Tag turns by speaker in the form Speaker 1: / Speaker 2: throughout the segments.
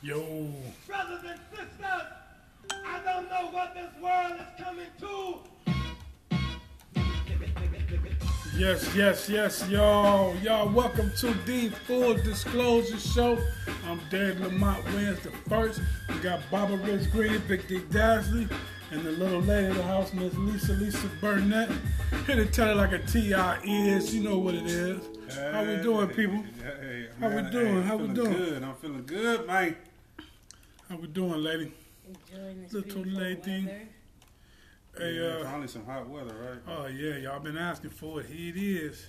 Speaker 1: Yo.
Speaker 2: Brothers and sisters, I don't know what this world is coming to.
Speaker 1: Yes, yes, yes, y'all. Y'all, welcome to the Full Disclosure Show. I'm Derek Lamont Wins the first. We got Baba Rich Green, Big Dick Dasley, and the little lady of the house, Miss Lisa Lisa Burnett. Here to tell it like a TI is. You know what it is. How we doing, people?
Speaker 3: Hey,
Speaker 1: How we doing?
Speaker 3: hey,
Speaker 1: How we
Speaker 3: feeling
Speaker 1: doing?
Speaker 3: Good. I'm feeling good, man.
Speaker 1: How we doing, lady?
Speaker 4: Enjoying this
Speaker 1: Little
Speaker 4: beautiful
Speaker 1: lady.
Speaker 4: weather.
Speaker 1: Hey,
Speaker 3: Yeah,
Speaker 1: uh,
Speaker 3: finally some hot weather, right?
Speaker 1: oh yeah, y'all been asking for it. Here it is.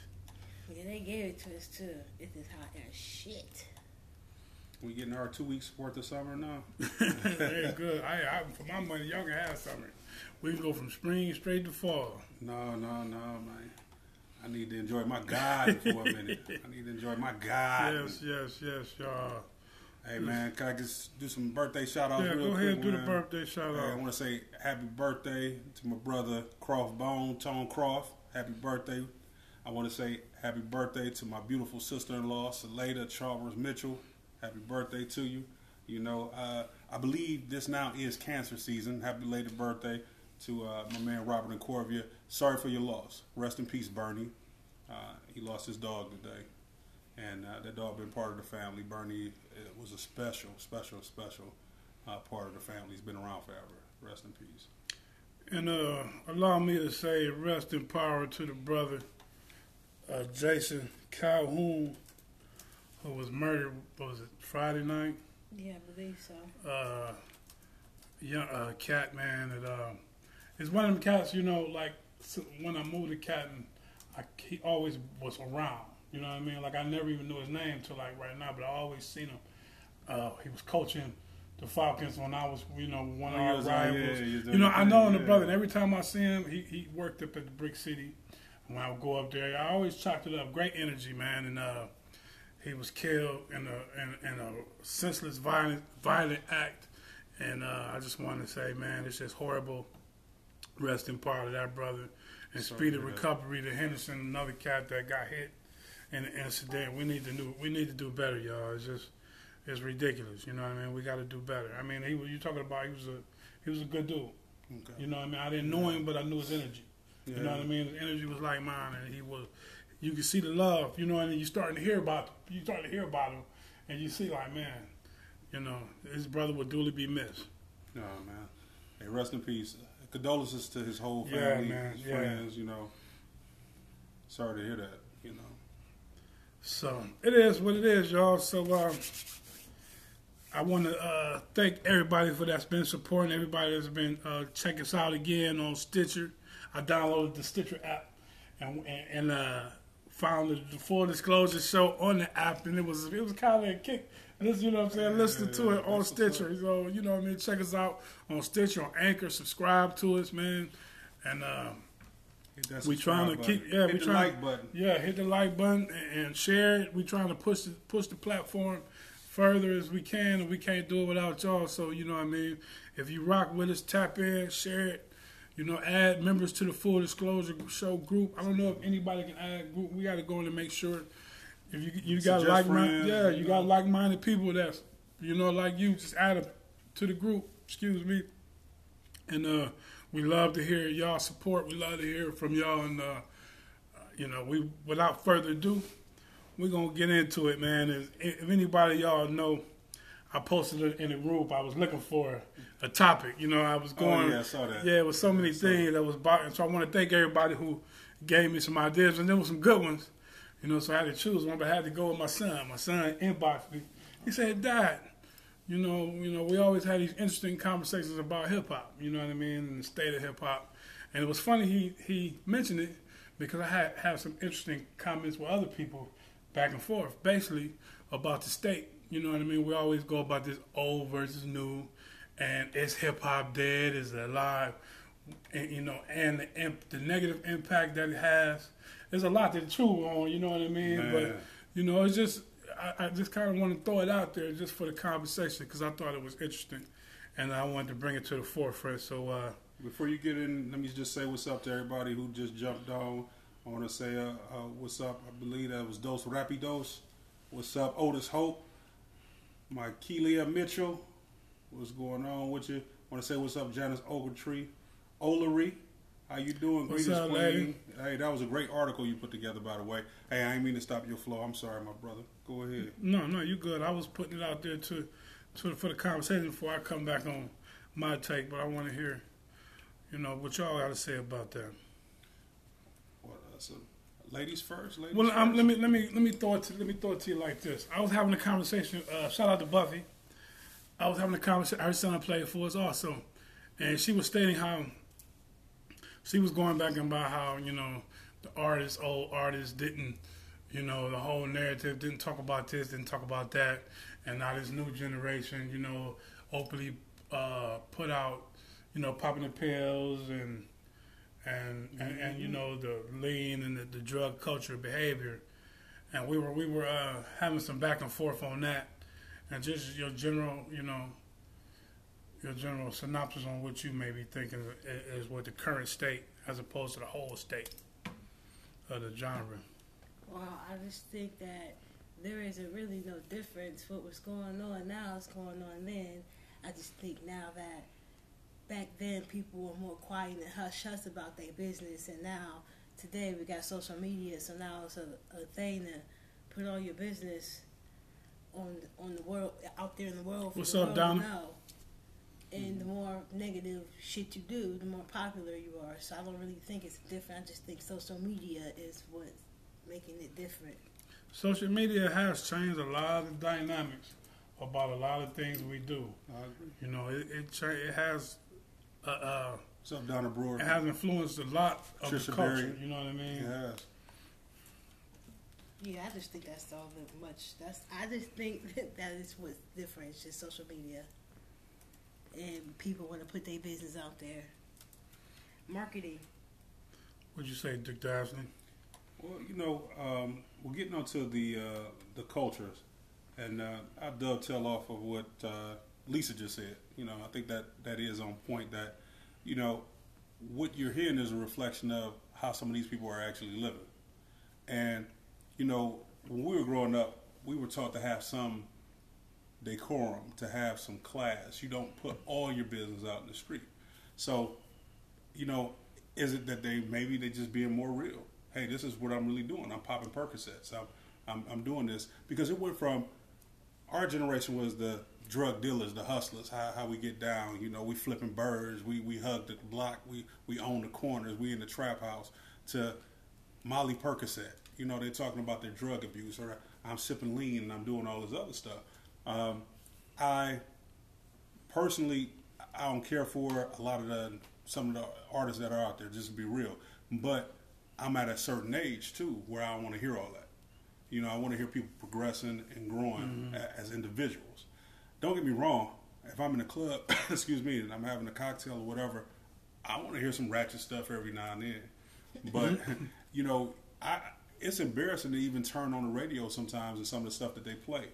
Speaker 4: Yeah, they gave it to us too. It is hot as shit.
Speaker 3: We getting our two weeks worth of summer now.
Speaker 1: Very good. I, I, for my money, y'all can have summer. We can go from spring straight to fall.
Speaker 3: No, no, no, man. I need to enjoy my God for a minute. I need to enjoy my God.
Speaker 1: Yes, yes, yes, y'all.
Speaker 3: Hey, man, can I just do some birthday shout outs
Speaker 1: Yeah,
Speaker 3: real
Speaker 1: go ahead and do the birthday shout
Speaker 3: Hey, I want to say happy birthday to my brother Croft Bone, Tone Croft. Happy birthday. I want to say happy birthday to my beautiful sister-in-law, Salada Chalmers Mitchell. Happy birthday to you. You know, uh, I believe this now is cancer season. Happy belated birthday to uh, my man Robert and Corvia. Sorry for your loss. Rest in peace, Bernie. Uh, he lost his dog today, and uh, that dog been part of the family. Bernie uh, was a special, special, special uh, part of the family. He's been around forever. Rest in peace.
Speaker 1: And uh, allow me to say rest in power to the brother uh, Jason Calhoun, who was murdered. What was it Friday night?
Speaker 4: Yeah, I believe so.
Speaker 1: Uh, young uh, cat man. It uh, it's one of them cats. You know, like when I moved to Catton, I, he always was around. You know what I mean? Like I never even knew his name till like right now, but I always seen him. Uh, he was coaching the Falcons when I was, you know, one of
Speaker 3: Oh,
Speaker 1: our rivals.
Speaker 3: yeah,
Speaker 1: you know, I know him, the brother. And every time I see him, he, he worked up at the Brick City. And when I would go up there, I always chopped it up. Great energy, man. And uh, he was killed in a in, in a senseless, violent violent act. And uh, I just wanted to say, man, it's just horrible. Rest in power to that brother, and
Speaker 3: Sorry
Speaker 1: speedy
Speaker 3: to hear that.
Speaker 1: recovery to Henderson, another cat that got hit in the incident. We need to do we need to do better, y'all. It's just it's ridiculous. You know what I mean? We got to do better. I mean, he was you talking about he was a he was a good dude.
Speaker 3: Okay.
Speaker 1: You know what I mean? I didn't know him, but I knew his energy.
Speaker 3: Yeah.
Speaker 1: You know what I mean? His energy was like mine, and he was. You can see the love, you know, and you starting to hear about you starting to hear about him, and you see like, man, you know, his brother would duly be missed.
Speaker 3: No, man. Hey, rest in peace. Condolences to his whole
Speaker 1: Yeah,
Speaker 3: family,
Speaker 1: man,
Speaker 3: his
Speaker 1: yeah.
Speaker 3: friends. You know, sorry to hear that. You know,
Speaker 1: So it is what it is, y'all. So um, I want to uh, thank everybody for that's been supporting. Everybody that's been uh, checking us out again on Stitcher. I downloaded the Stitcher app and and, uh, found the, the full disclosure show on the app, and it was it was kind of a kick. Listen, you know what I'm saying? Listen to it on Stitcher. So you know what I mean. Check us out on Stitcher, on Anchor. Subscribe to us, man. And uh,
Speaker 3: Hit
Speaker 1: We trying to
Speaker 3: subscribe
Speaker 1: keep- yeah,
Speaker 3: Hit
Speaker 1: we
Speaker 3: the
Speaker 1: trying-
Speaker 3: like button.
Speaker 1: yeah, hit the like button and, and share it. We're trying to push the push the platform further as we can, and we can't do it without y'all. So you know what I mean. If you rock with us, tap in, share it. You know, add members to the Full Disclosure Show group. I don't know if anybody can add group. We got to go in and make sure if you you got like minded, yeah,
Speaker 3: you
Speaker 1: you got like minded people that's you know like you. Just add them to the group. Excuse me. And uh, we love to hear y'all support. We love to hear from y'all. And uh, you know, we without further ado, we're gonna get into it, man. If, if anybody y'all know, I posted it in the group. I was looking for a topic. You know, I was going.
Speaker 3: Oh, yeah, I saw that.
Speaker 1: Yeah, it was so many things that was about, and so I want to thank everybody who gave me some ideas, and there were some good ones. You know, so I had to choose one, but I had to go with my son. My son inboxed me. He said, "Dad, you know, you know, we always had these interesting conversations about hip hop. You know what I mean, and the state of hip hop. And it was funny he he mentioned it because I had had some interesting comments with other people back and forth, basically about the state. You know what I mean? We always go about this old versus new, and is hip hop dead? Is it alive? And, you know, and the imp, the negative impact that it has. There's a lot to chew on. You know what I mean?
Speaker 3: Man.
Speaker 1: But you know, it's just I, I just kind of want to throw it out there just for the conversation because I thought it was interesting, and I wanted to bring it to the forefront. So uh,
Speaker 3: Before you get in, let me just say what's up to everybody who just jumped on. I want to say uh, uh, what's up. I believe that was Dose Rapidos. What's up, Otis Hope? my Keelia Mitchell. What's going on with you? I Want to say what's up, Janice Ogletree, Olery. How you doing?
Speaker 1: What's
Speaker 3: Greetings,
Speaker 1: up, lady?
Speaker 3: Hey, that was a great article you put together, by the way. Hey, I ain't mean to stop your flow. I'm sorry, my brother. Go ahead.
Speaker 1: No, no, you good. I was putting it out there to, to for the conversation before I come back on my take, but I want to hear, you know, what y'all got to say about that.
Speaker 3: Uh, so, ladies first. Ladies
Speaker 1: Well, um,
Speaker 3: first?
Speaker 1: let me let me let me throw it to, let me throw it to you like this. I was having a conversation. Uh, shout out to Buffy. I was having a conversation. Her son played for us also, and she was stating how she was going back and about how you know the artists, old artists, didn't you know the whole narrative didn't talk about this, didn't talk about that, and now this new generation, you know, openly uh, put out, you know, popping the pills and and and, and you know the lean and the, the drug culture behavior, and we were we were uh, having some back and forth on that, and just your general you know your general synopsis on what you may be thinking is, is what the current state as opposed to the whole state of the genre.
Speaker 4: Well, I just think that there isn't really no difference. What was going on now is going on then. I just think now that back then people were more quiet and hush hush about their business, and now today we got social media, so now it's a, a thing to put all your business on on the world out there in the world for
Speaker 1: What's
Speaker 4: the
Speaker 1: up, Donna?
Speaker 4: know. And the mm. more negative shit you do, the more popular you are. So I don't really think it's different. I just think social media is what's making it different.
Speaker 1: Social media has changed a lot of dynamics about a lot of things we do.
Speaker 3: Agree.
Speaker 1: You know, it it, cha- it has uh, uh,
Speaker 3: What's up, Donna Brewer?
Speaker 1: it has influenced a lot of
Speaker 3: Trisha
Speaker 1: the culture.
Speaker 3: Berry.
Speaker 1: You know what I mean?
Speaker 3: Yes.
Speaker 4: Yeah, I just think that's all that much. That's I just think that, that is what's different. It's just social media, and people want to put their business out there. Marketing.
Speaker 1: What'd you say, Dick Dasley?
Speaker 3: Well, you know, um, we're getting onto the uh, the cultures, and uh, I dovetail off of what uh, Lisa just said. You know, I think that that is on point. That you know, what you're hearing is a reflection of how some of these people are actually living, and you know, when we were growing up, we were taught to have some decorum, to have some class. You don't put all your business out in the street. So, you know, is it that they maybe they just being more real? Hey, this is what I'm really doing. I'm popping Percocets. I'm, I'm, I'm doing this because it went from our generation was the drug dealers, the hustlers, how, how we get down. You know, we flipping birds, we we hug the block, we we own the corners, we in the trap house. To Molly Percocet, you know, they're talking about their drug abuse, or I'm sipping lean and I'm doing all this other stuff. Um, I personally, I don't care for a lot of the some of the artists that are out there. Just to be real, but I'm at a certain age too where I want to hear all that. You know, I want to hear people progressing and growing a- as individuals. Don't get me wrong. If I'm in a club, excuse me, and I'm having a cocktail or whatever, I want to hear some ratchet stuff every now and then. But you know, I it's embarrassing to even turn on the radio sometimes and some of the stuff that they play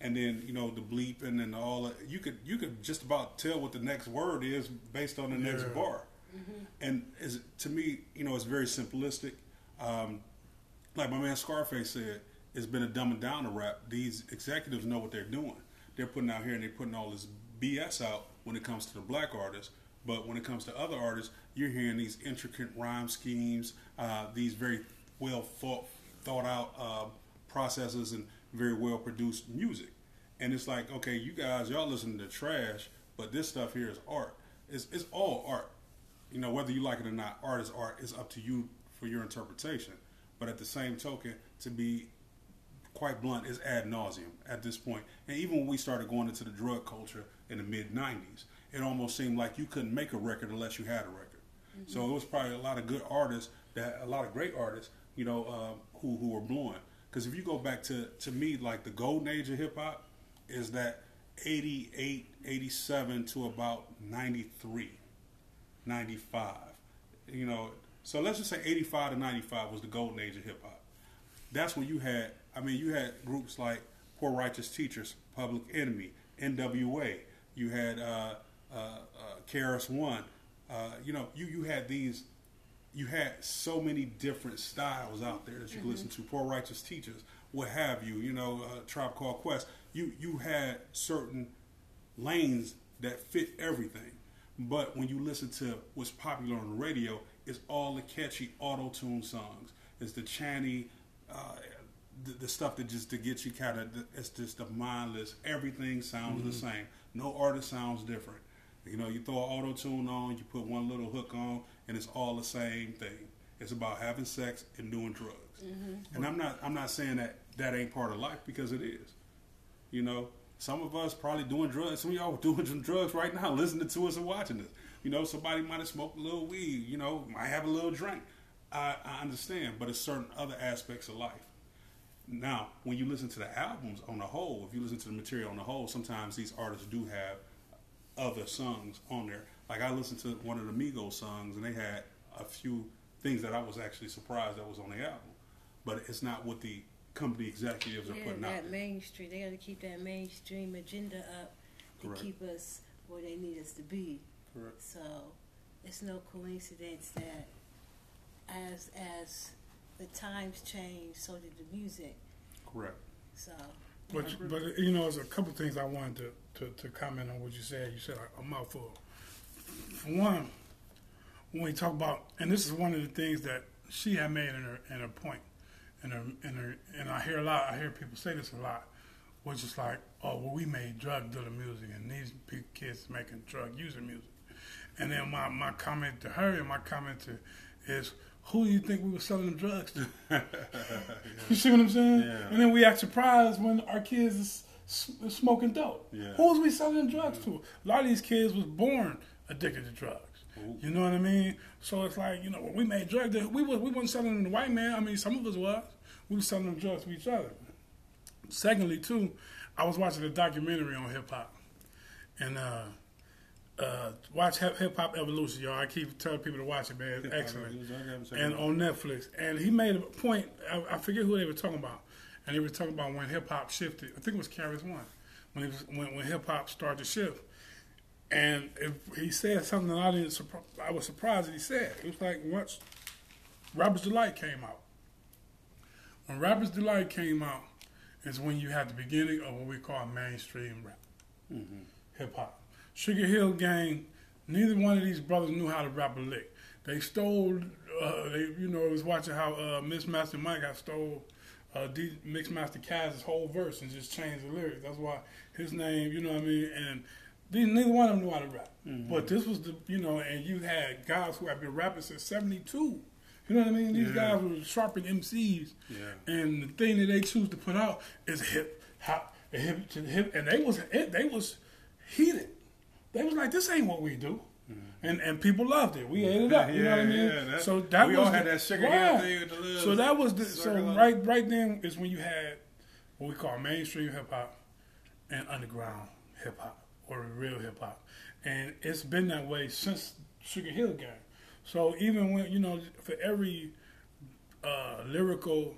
Speaker 3: and then you know the bleeping and all that. You could you could just about tell what the next word is based on the next
Speaker 1: Yeah.
Speaker 3: bar. And is to me, you know, it's very simplistic. Um, like my man Scarface said, it's been a dumbing down to rap. These executives know what they're doing. They're putting out here and they're putting all this BS out when it comes to the black artists. But when it comes to other artists, you're hearing these intricate rhyme schemes, uh, these very well thought thought out uh, processes, and very well produced music. And it's like, okay, you guys, y'all listening to trash, but this stuff here is art. It's, it's all art. You know, whether you like it or not, art is art. It's up to you for your interpretation. But at the same token, to be quite blunt, is ad nauseam at this point. And even when we started going into the drug culture in the mid '90s, it almost seemed like you couldn't make a record unless you had a record. So it was probably a lot of good artists, that a lot of great artists, you know, uh, who who were blowing. Because if you go back to to me, like the golden age of hip hop, is that 88, 87 to about 93, 95. You know, so let's just say 85 to 95 was the golden age of hip hop. That's when you had, I mean, you had groups like Poor Righteous Teachers, Public Enemy, NWA. You had uh, uh, uh, One. Uh, you know, you you had these. You had so many different styles out there that you could listen to. Poor Righteous Teachers what have you. You know, uh, Tribe Called Quest. You you had certain lanes that fit everything. But when you listen to what's popular on the radio, it's all the catchy auto tune songs. It's the chanty, uh, the, the stuff that just to get you kind of. It's just the mindless. Everything sounds the same. No artist sounds different. You know, you throw an auto tune on, you put one little hook on, and it's all the same thing. It's about having sex and doing drugs. And I'm not I'm not saying that that ain't part of life because it is. You know, some of us probably doing drugs. Some of y'all doing some drugs right now, listening to us and watching us. You know, somebody might have smoked a little weed. You know, might have a little drink. I, I understand, but it's certain other aspects of life. Now, when you listen to the albums on the whole, if you listen to the material on the whole, sometimes these artists do have other songs on there. Like I listened to one of the Migos songs, and they had a few things that I was actually surprised that was on the album. But it's not what the company executives are
Speaker 4: Yeah,
Speaker 3: putting out.
Speaker 4: that mainstream. They got to keep that mainstream agenda up to
Speaker 3: Correct.
Speaker 4: keep us where they need us to be.
Speaker 3: Correct.
Speaker 4: So it's no coincidence that as as the times change, so did the music.
Speaker 3: Correct.
Speaker 4: So
Speaker 1: But but you know, there's a couple things I wanted to, to, to comment on what you said. You said a, a mouthful. For one, when we talk about, and this is one of the things that she had made in her in her point, in her in her, and I hear a lot. I hear people say this a lot, which is like, oh, well, we made drug dealer music, and these pe- kids making drug user music. And then my, my comment to her and my comment to is, who do you think we were selling the drugs to? You see what I'm saying?
Speaker 3: Yeah.
Speaker 1: And then we act surprised when our kids is, smoking dope.
Speaker 3: Yeah.
Speaker 1: Who was we selling drugs to? A lot of these kids was born addicted to drugs.
Speaker 3: Ooh.
Speaker 1: You know what I mean? So it's like you know when we made drugs, we was we wasn't selling them to white man. I mean, some of us was. We was selling them drugs to each other. Secondly, too, I was watching a documentary on hip hop, and uh, uh, watch Hip Hop Evolution, y'all. I keep telling people to watch it, man. It's excellent and on Netflix. And he made a point. I, I forget who they were talking about, and they were talking about when hip hop shifted. I think it was KRS One when was, when when hip hop started to shift. And if he said something that I didn't. I was surprised that he said. It was like once Rapper's Delight came out. When Rapper's Delight came out, is when you had the beginning of what we call mainstream rap, hip hop. Sugar Hill Gang, neither one of these brothers knew how to rap a lick. They stole, uh, they you know, I was watching how uh, Mix Master Mike got stole uh, D- Mix Master Kaz's whole verse and just changed the lyrics. That's why his name, you know what I mean? And these, neither one of them knew how to rap. But this was the, you know, and you had guys who have been rapping since 72. You know what I mean? These
Speaker 3: Yeah.
Speaker 1: guys were sharpened MCs.
Speaker 3: Yeah.
Speaker 1: And the thing that they choose to put out is hip hop, hip to hip, and they was they was heated. They was like, this ain't what we do. And and people loved it. We ate it up. You know what I
Speaker 3: Mm-hmm.
Speaker 1: Mean?
Speaker 3: yeah, that-
Speaker 1: so that
Speaker 3: we
Speaker 1: was
Speaker 3: all
Speaker 1: the-
Speaker 3: had that Sugar
Speaker 1: right.
Speaker 3: thing the
Speaker 1: So that was the so
Speaker 3: it.
Speaker 1: right right then is when you had what we call mainstream hip hop and underground hip hop or real hip hop, and it's been that way since Sugar Hill Gang. So even when you know for every uh, lyrical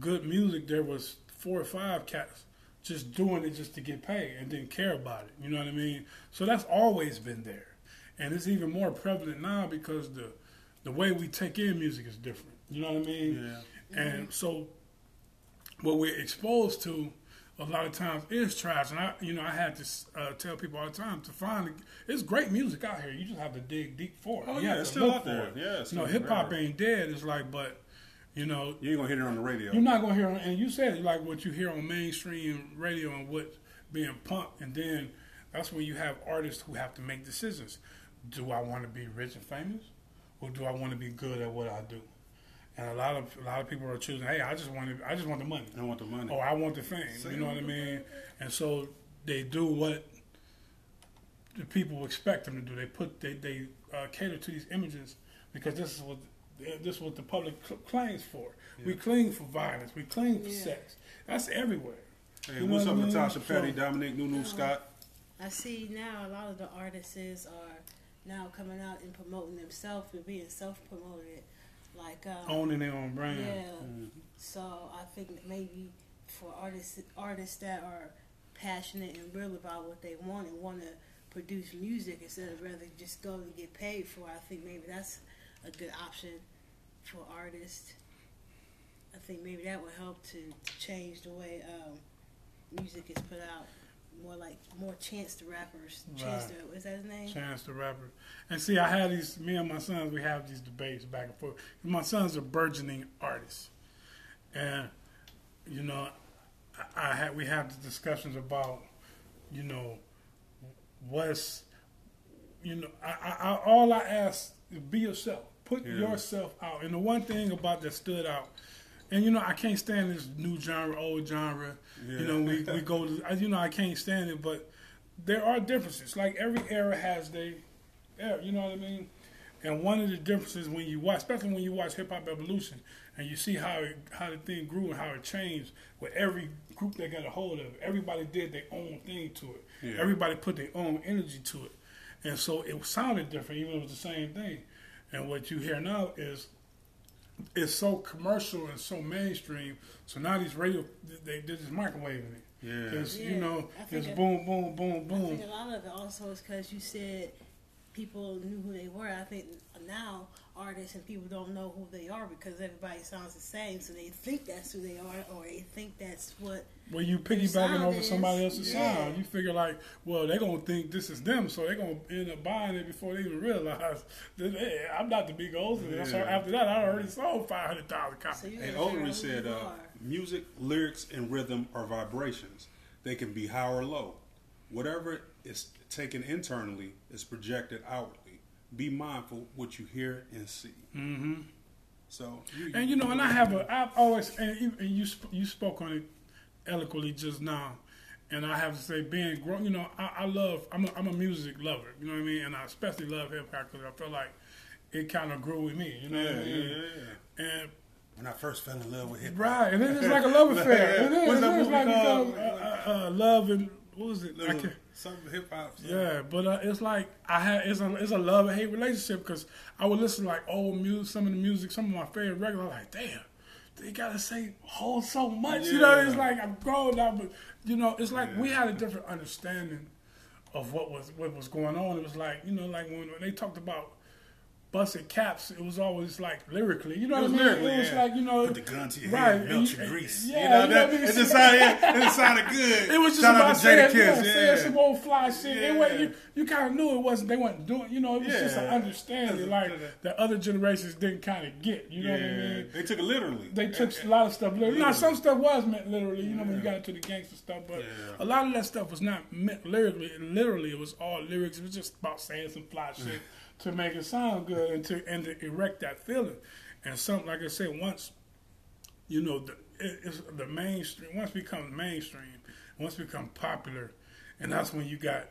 Speaker 1: good music, there was four or five cats just doing it just to get paid and didn't care about it. You know what I mean? So that's always been there, and it's even more prevalent now because the the way we take in music is different. You know what I mean?
Speaker 3: Yeah.
Speaker 1: And so what we're exposed to a lot of times is trash. And I, you know, I had to uh, tell people all the time to find it's great music out here. You just have to dig deep for it.
Speaker 3: Oh,
Speaker 1: You
Speaker 3: yeah, it's
Speaker 1: to
Speaker 3: still out
Speaker 1: for
Speaker 3: there.
Speaker 1: it.
Speaker 3: Yeah, it's
Speaker 1: you know, hip hop ain't dead. It's like, but you know,
Speaker 3: You ain't gonna hear it on the radio.
Speaker 1: you're not gonna hear, it, and you said like what you hear on mainstream radio and what's being pumped, and then that's when you have artists who have to make decisions. Do I want to be rich and famous, or do I want to be good at what I do? And a lot of a lot of people are choosing. Hey, I just want to, I just want the money.
Speaker 3: I want the money.
Speaker 1: Oh, I want the fame. You know what I mean? And so they do what the people expect them to do. They put they they uh, cater to these images because this is what this is what the public cl- claims for. We cling for violence. We cling for
Speaker 4: Yeah.
Speaker 1: sex. That's everywhere.
Speaker 3: Hey,
Speaker 1: You know
Speaker 3: what's
Speaker 1: what
Speaker 3: up,
Speaker 1: I mean?
Speaker 3: Natasha Petty,
Speaker 1: So-
Speaker 3: Dominic, Nunu, Scott?
Speaker 4: I see now a lot of the artists are now coming out and promoting themselves and being self-promoted, like um,
Speaker 1: Owning their own brand.
Speaker 4: Yeah. So I think maybe for artists artists that are passionate and real about what they want and want to produce music instead of rather just go and get paid for, it, I think maybe that's a good option for artists. I think maybe that would help to, to change the way um, music is put out. More like more Chance the rappers. Chance
Speaker 1: Right.
Speaker 4: the is that his name?
Speaker 1: Chance the Rapper. And see, I had these, me and my sons, we have these debates back and forth. My sons are burgeoning artists. And, you know, I, I had, we have the discussions about, you know, what's, you know, I, I, I all I ask is be yourself. Put
Speaker 3: Yeah.
Speaker 1: yourself out. And the one thing about that stood out, and you know, I can't stand this new genre, old genre. You know, we, we go to, you know, I can't stand it, but there are differences. Like every era has their era, you know what I mean? And one of the differences when you watch, especially when you watch Hip Hop Evolution, and you see how it, how the thing grew and how it changed with every group that got a hold of it. Everybody did their own thing to it.
Speaker 3: Yeah.
Speaker 1: Everybody put their own energy to it, and so it sounded different, even though it was the same thing. And what you hear now is it's so commercial and so mainstream. So now these radio, they they're just microwaving it.
Speaker 3: Yeah.
Speaker 1: It's you
Speaker 4: Yeah,
Speaker 1: know, it's
Speaker 4: it-
Speaker 1: boom, boom, boom,
Speaker 4: I
Speaker 1: boom.
Speaker 4: think a lot of it also is because you said people knew who they were. I think now artists and people don't know who they are because everybody sounds the same, so they think that's who they are, or they think that's what.
Speaker 1: When you piggybacking over
Speaker 4: is-
Speaker 1: somebody else's
Speaker 4: yeah.
Speaker 1: sound, you figure like, well, they're gonna think this is them, so they're gonna end up buying it before they even realize that hey, I'm not the big old. And so after that, I already sold five hundred thousand
Speaker 4: So
Speaker 1: copies.
Speaker 4: you
Speaker 3: And
Speaker 4: gotta figure
Speaker 3: Olery
Speaker 4: out who
Speaker 3: said, uh, music, lyrics, and rhythm are vibrations. They can be high or low. Whatever is taken internally is projected outwardly. Be mindful what you hear and see.
Speaker 1: hmm
Speaker 3: So,
Speaker 1: And you know, and I have a, I've always, and you, and you, sp- you spoke on it eloquently just now, and I have to say, being grown, you know, I, I love, I'm a, I'm a music lover, you know what I mean, and I especially love hip hop because I feel like it kind of grew with me, you know
Speaker 3: yeah,
Speaker 1: what I
Speaker 3: yeah,
Speaker 1: mean,
Speaker 3: yeah.
Speaker 1: and
Speaker 3: When I first fell in love with hip hop,
Speaker 1: right, and then it's like a love affair, it is,
Speaker 3: What's that
Speaker 1: it is like
Speaker 3: called?
Speaker 1: uh, uh, uh, love and what was it? I
Speaker 3: little, some hip hop.
Speaker 1: yeah, but uh, it's like I had it's a it's a love and hate relationship because I would listen to like old music, some of the music, some of my favorite records. I'm like, damn, they gotta say hold so much. You know, it's like I'm grown now, but you know, it's like we had a different understanding of what was what was going on. It was like you know, like when, when they talked about busted caps, it was always like lyrically. You know what I mean?
Speaker 3: lyrically,
Speaker 1: it was
Speaker 3: yeah.
Speaker 1: like you know,
Speaker 3: Put the gun to your
Speaker 1: right,
Speaker 3: head, melt
Speaker 1: you-
Speaker 3: your grease.
Speaker 1: Yeah,
Speaker 3: you know,
Speaker 1: you know
Speaker 3: that,
Speaker 1: what I mean?
Speaker 3: it just sounded, it just sounded good.
Speaker 1: It was just
Speaker 3: Shout
Speaker 1: about
Speaker 3: out to Jada
Speaker 1: saying, yeah,
Speaker 3: Yeah,
Speaker 1: saying some old fly shit. It wasn't- you you kind of knew it wasn't. They weren't doing. You know, it was just an
Speaker 3: Yeah.
Speaker 1: understanding like that other generations didn't kind of get. You know what I mean?
Speaker 3: They took it literally.
Speaker 1: They took a lot of stuff literally. Now some stuff was meant literally. You know when you got into the gangster stuff, but
Speaker 3: Yeah.
Speaker 1: a lot of that stuff was not meant literally. Literally, it was all lyrics. It was just about saying some fly shit to make it sound good and to and to erect that feeling. And some, like I said, once you know the it, it's the mainstream. Once it becomes mainstream, once it become popular, and that's when you got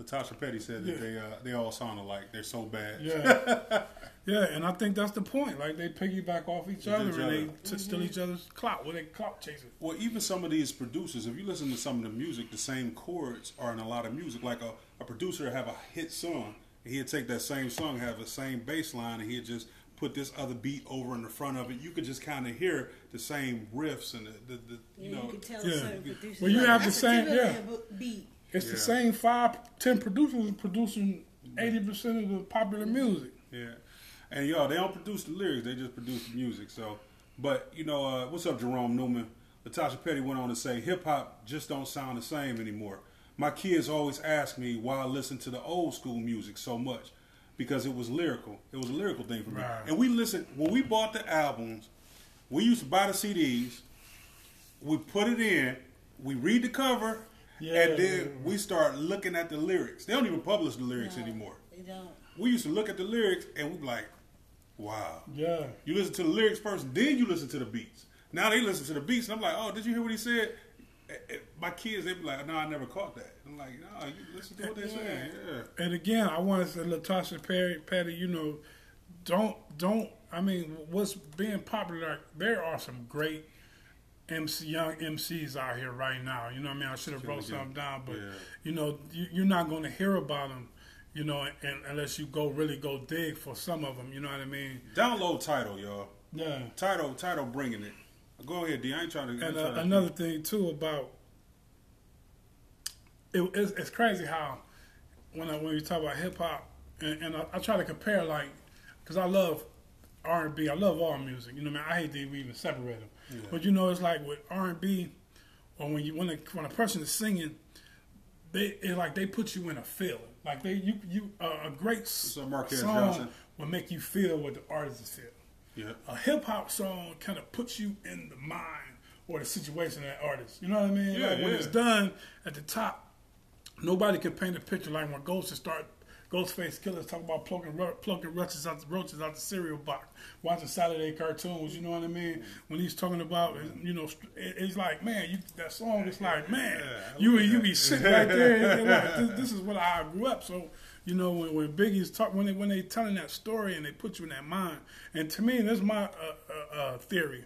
Speaker 3: Latasha Petty said that
Speaker 1: Yeah.
Speaker 3: they uh, they all sound alike. They're so bad.
Speaker 1: Yeah, yeah, and I think that's the point. Like they piggyback off each
Speaker 3: Each
Speaker 1: other,
Speaker 3: other.
Speaker 1: and they t- steal each other's clout. Well, they clout chasing.
Speaker 3: Well, even some of these producers, if you listen to some of the music, the same chords are in a lot of music. Like a, a producer have a hit song, and he'd take that same song, have the same bass line, and he'd just put this other beat over in the front of it. You could just kind of hear the same riffs and the, the, the you
Speaker 4: Yeah,
Speaker 3: know.
Speaker 4: you can tell
Speaker 1: yeah.
Speaker 4: certain producers.
Speaker 1: Well, you
Speaker 4: like,
Speaker 1: have the same- yeah.
Speaker 4: beat.
Speaker 1: It's the same five, ten producers producing eighty percent of the popular music.
Speaker 3: Yeah, and y'all, they don't produce the lyrics; they just produce the music. So, but you know, uh, what's up, Jerome Newman? Latasha Petty went on to say, "Hip hop just don't sound the same anymore." My kids always ask me why I listen to the old school music so much because it was lyrical. It was a lyrical thing for me.
Speaker 1: Right.
Speaker 3: And we listened when we bought the albums. We used to buy the CDs. We put it in. We read the cover.
Speaker 1: Yeah.
Speaker 3: and then we start looking at the lyrics. They don't even publish the lyrics
Speaker 4: No,
Speaker 3: anymore
Speaker 4: They don't.
Speaker 3: we used to look at the lyrics and we'd be like, wow.
Speaker 1: Yeah,
Speaker 3: You listen to the lyrics first, then you listen to the beats. Now they listen to the beats, and I'm like, oh, did you hear what he said? My kids, they'd be like, no, I never caught that. I'm like, no, you listen to what they're saying. Yeah.
Speaker 1: and again, I want to say, Latasha Perry, Petty, you know, don't don't. I mean, what's being popular? There are some great MC, young MCs out here right now. You know, what I mean, I should have wrote
Speaker 3: Sure, yeah.
Speaker 1: something down, but
Speaker 3: Yeah.
Speaker 1: you know, you, you're not going to hear about them. You know, and, unless you go really go dig for some of them. You know what I mean?
Speaker 3: Download Tidal, y'all.
Speaker 1: Yeah.
Speaker 3: Tidal, Tidal, bringing it. Go ahead, D. I ain't trying to.
Speaker 1: And uh,
Speaker 3: trying to-
Speaker 1: another thing too about it, it's, it's crazy how when I, when you talk about hip hop, and, and I, I try to compare like because I love R and B. I love all music. You know, what I man. I hate to even separate them.
Speaker 3: Yeah.
Speaker 1: But you know, it's like with R and B, or when you when a, when a person is singing, they it's like they put you in a feeling. Like they you you uh, a great s-
Speaker 3: Marquez
Speaker 1: song
Speaker 3: Johnson.
Speaker 1: will make you feel what the artist is feeling.
Speaker 3: Yeah.
Speaker 1: A hip hop song kind of puts you in the mind or the situation of that artist. You know what I mean?
Speaker 3: Yeah,
Speaker 1: like when it's done at the top, nobody can paint a picture like when Ghost start. Ghostface Killah's talk about plucking plucking roaches out, the, roaches out the cereal box, watching Saturday cartoons. You know what I mean? When he's talking about, you know, it's like, man, you, that song is like, man, you you be sitting right there. And, like, this, this is what I grew up. So, you know, when, when Biggie's talk, when they when they telling that story and they put you in that mind, and to me, that's my uh, uh, uh, theory.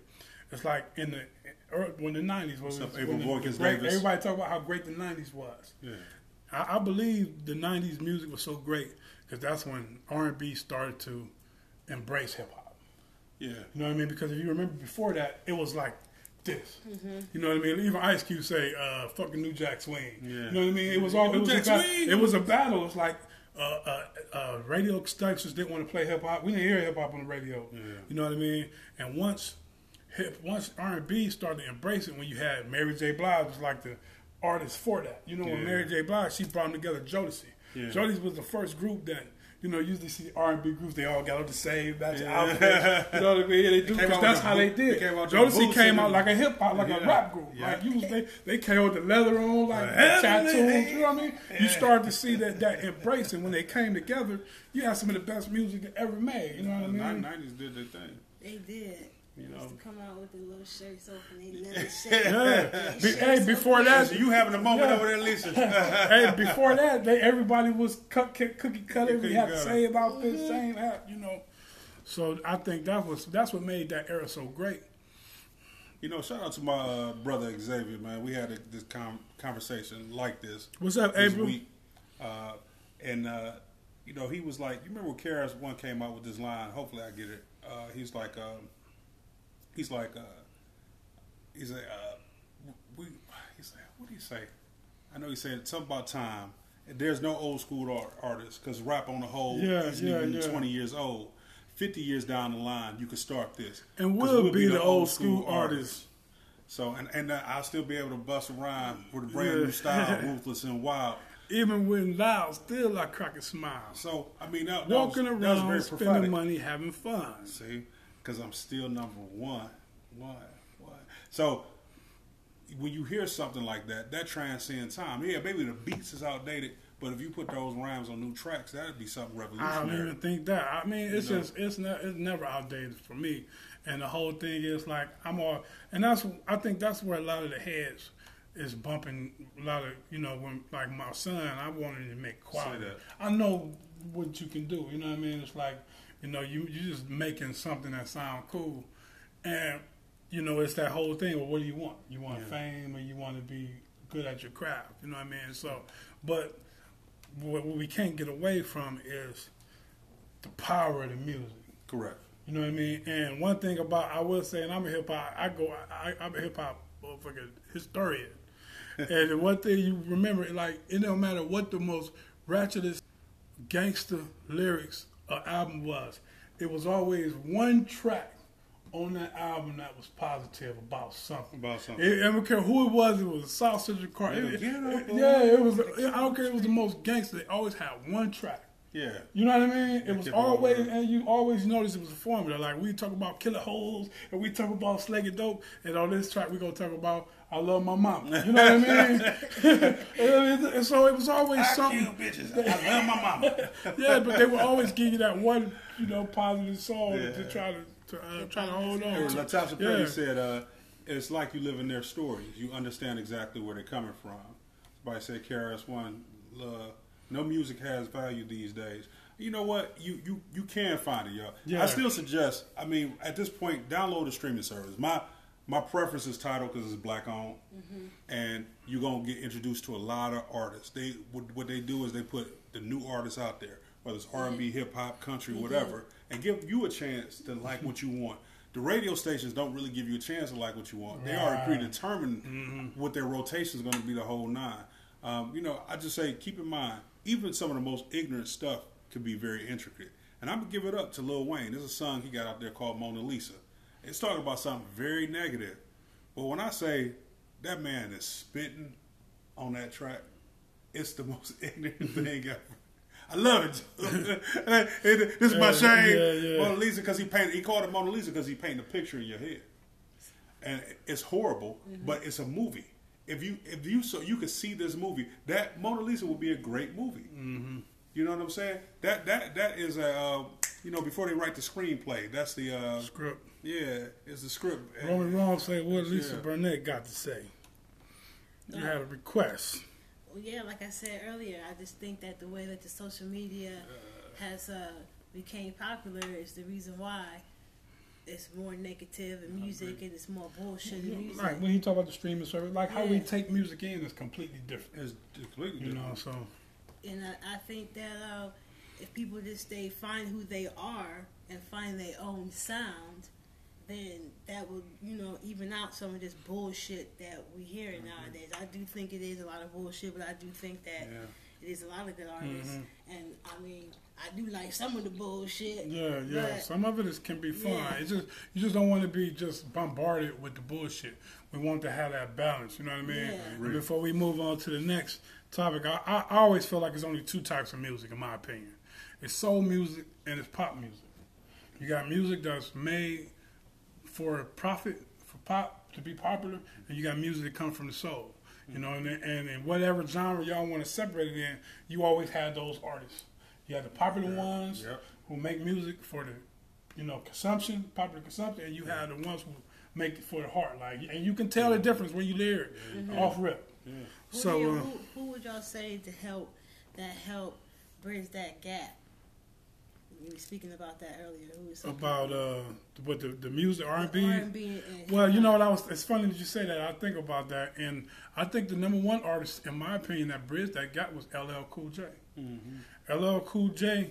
Speaker 1: It's like in the er, when the nineties was
Speaker 3: up,
Speaker 1: when
Speaker 3: Abel
Speaker 1: the- great-
Speaker 3: Davis?
Speaker 1: everybody talk about how great the nineties was.
Speaker 3: Yeah.
Speaker 1: I, I believe the '90s music was so great because that's when R&B started to embrace hip hop.
Speaker 3: Yeah.
Speaker 1: You know what I mean? Because if you remember before that, it was like this. You know what I mean? Even Ice Cube say, uh, "Fucking New Jack Swing."
Speaker 3: Yeah.
Speaker 1: You know what I mean? It was all. It
Speaker 3: New
Speaker 1: was, a
Speaker 3: Jack Swing.
Speaker 1: it was a battle. It's like uh, uh, uh, radio stations didn't want to play hip hop. We didn't hear hip hop on the radio.
Speaker 3: Yeah.
Speaker 1: You know what I mean? And once hip, once R and B started to embrace it, when you had Mary J. Blige was like the artist for that. You know, when Mary J. Blige, she brought them together. Jodeci.
Speaker 3: Yeah.
Speaker 1: Jodeci was the first group that. You know, usually see R and B groups. They all got on the same matching
Speaker 3: Yeah.
Speaker 1: outfits. You know what I mean? They do because that's how
Speaker 3: the
Speaker 1: they did.
Speaker 3: they came out with the
Speaker 1: Jodeci came out like a hip hop, like a rap group.
Speaker 3: Yeah.
Speaker 1: Like you was they, they came with the leather on, like
Speaker 3: Uh,
Speaker 1: tattoos. You know what I mean? You started to see that that embrace, and when they came together, you had some of the best music ever made. You know what I
Speaker 3: The
Speaker 1: mean?
Speaker 3: nineties did their thing.
Speaker 4: They did.
Speaker 3: You know.
Speaker 4: used to come out with the little shirts open. They never
Speaker 1: Yeah. Be- hey, before that,
Speaker 3: So you having a moment
Speaker 1: Yeah.
Speaker 3: over there, Lisa?
Speaker 1: hey, before that, they everybody was cut, cut, cookie cutter. We had the
Speaker 3: cutter.
Speaker 1: same outfit, same hat. You know. So I think that was that's what made that era so great.
Speaker 3: you know, shout out to my uh, brother Xavier, man. We had a, this com- conversation like this
Speaker 1: What's up,
Speaker 3: this
Speaker 1: April?
Speaker 3: week, uh, and uh, you know, he was like, you remember when KRS One came out with this line? Hopefully, I get it. Uh, he's like, um, he's like, uh, he's like, uh, we, he's like, what do you say? I know he said something about time. There's no old school art, artists because rap on the whole
Speaker 1: Yeah,
Speaker 3: isn't
Speaker 1: yeah,
Speaker 3: even
Speaker 1: yeah.
Speaker 3: 20 years old. 50 years down the line, you could start this.
Speaker 1: And we'll be the old school artists.
Speaker 3: So, and, and uh, I'll still be able to bust a rhyme with a brand
Speaker 1: Yeah.
Speaker 3: new style, ruthless and wild.
Speaker 1: Even when loud, still I crack a smile.
Speaker 3: So, I mean, that, that
Speaker 1: Walking
Speaker 3: was,
Speaker 1: around,
Speaker 3: very
Speaker 1: spending money, having fun.
Speaker 3: See, because I'm still number one. One, one. So when you hear something like that, that transcends time. Yeah, maybe the beats is outdated, but if you put those rhymes on new tracks, that'd be something revolutionary.
Speaker 1: I don't even think that. I mean, it's
Speaker 3: You know?
Speaker 1: just it's ne- it's never outdated for me. And the whole thing is like I'm all, and that's I think that's where a lot of the heads is bumping. A lot of you know when like my son, I wanted to make quality. I know what you can do. You know what I mean? It's like you know you you just making something that sound cool, and you know it's that whole thing. Well, what do you want? You want
Speaker 3: Yeah.
Speaker 1: fame, or you want to be good at your craft? You know what I mean? So, but what what we can't get away from is the power of the music.
Speaker 3: Correct.
Speaker 1: You know what I mean? And one thing about I will say, and I'm a hip hop, I go, I, I'm a hip hop motherfucking historian. and one thing you remember, like it don't matter what the most ratchetest gangster lyrics or album was, it was always one track on that album that was positive about something.
Speaker 3: About something.
Speaker 1: It, I don't care who it was. It was a South Central car.
Speaker 3: Yeah,
Speaker 1: It- it- yeah, it was. I don't care. It was the most gangster. They always had one track.
Speaker 3: Yeah.
Speaker 1: You know what I mean? It was
Speaker 3: kept it all
Speaker 1: always, and you always notice it was a formula. Like we talk about killer holes, and we talk about slanging dope, and on this track we gonna talk about I love my mom. You know what I mean? and, so it was always
Speaker 3: I
Speaker 1: something.
Speaker 3: kill bitches. I love my mama.
Speaker 1: Yeah, but they would always give you that one, you know, positive song
Speaker 3: Yeah.
Speaker 1: to try to, to uh, try to hold on. to.
Speaker 3: Natasha Perry
Speaker 1: Yeah.
Speaker 3: said, uh, "It's like you live in their stories. You understand exactly where they're coming from." Somebody said, "KRS One, no music has value these days." You know what? You you you can find it, y'all.
Speaker 1: Yeah.
Speaker 3: I still suggest. I mean, at this point, download the streaming service. My my preference is Tidal because it's black owned, mm-hmm. and you're gonna get introduced to a lot of artists. They what, what they do is they put the new artists out there, whether it's R and B, mm-hmm. hip hop, country, whatever, and give you a chance to like what you want. The radio stations don't really give you a chance to like what you want. They already
Speaker 1: Right.
Speaker 3: predetermined mm-hmm. what their rotation is going to be the whole nine. Um, you know, I just say keep in mind, even some of the most ignorant stuff could be very intricate. And I'm gonna give it up to Lil Wayne. There's a song he got out there called Mona Lisa. It's talking about something very negative. But when I say that man is spitting on that track, it's the most ignorant thing ever. I love it. this is my
Speaker 1: Yeah,
Speaker 3: shame,
Speaker 1: yeah, yeah.
Speaker 3: Mona Lisa, because he painted. He called it Mona Lisa because he painted a picture in your head, and it's horrible, but it's a movie. If you if you so you could see this movie, that Mona Lisa would be a great movie. Mm-hmm. You know what I'm saying? That that that is a uh, you know before they write the screenplay, that's the uh,
Speaker 1: Script.
Speaker 3: Yeah, it's the script.
Speaker 1: Roman Wrong say what Lisa
Speaker 3: Yeah.
Speaker 1: Burnett got to say. You had a request.
Speaker 4: Well, yeah, like I said earlier, I just think that the way that the social media has uh, became popular is the reason why it's more negative in music and it's more bullshit in music.
Speaker 1: Like when you talk about the streaming service, like how we take music in is completely different.
Speaker 3: It's completely different.
Speaker 1: You
Speaker 3: different.
Speaker 1: know, so
Speaker 4: And I, I think that uh, if people just stay find who they are and find their own sound, then that will, you know, even out some of this bullshit that we hear mm-hmm. nowadays. I do think it is a lot of bullshit, but I do think that
Speaker 3: Yeah.
Speaker 4: it is a lot of good artists. Mm-hmm. And I mean, I do like some of the bullshit.
Speaker 1: yeah, yeah. Some of it is can be fun.
Speaker 4: Yeah.
Speaker 1: It's just you just don't want to be just bombarded with the bullshit. We want to have that balance. You know what I mean?
Speaker 4: Yeah.
Speaker 1: And before we move on to the next topic, I, I I always feel like there's only two types of music, in my opinion. It's soul music and it's pop music. You got music that's made for profit, for pop to be popular, and you got music that comes from the soul. You know, and and in whatever genre y'all want to separate it in, you always have those artists. You have the popular ones
Speaker 3: Yep.
Speaker 1: who make music for the, you know, consumption, popular consumption, and you have the ones who make it for the heart. Like, and you can tell the difference when you hear it off rip.
Speaker 4: Who,
Speaker 1: So,
Speaker 4: do you-
Speaker 1: uh,
Speaker 4: who, who would y'all say to help that help bridge that gap? We were speaking about that earlier. Who was some
Speaker 1: about uh, what the the music R and B.
Speaker 4: R&B
Speaker 1: Well, you know what I was. It's funny that you say that. I think about that, and I think the number one artist, in my opinion, that bridge that got was LL Cool J. LL Cool J.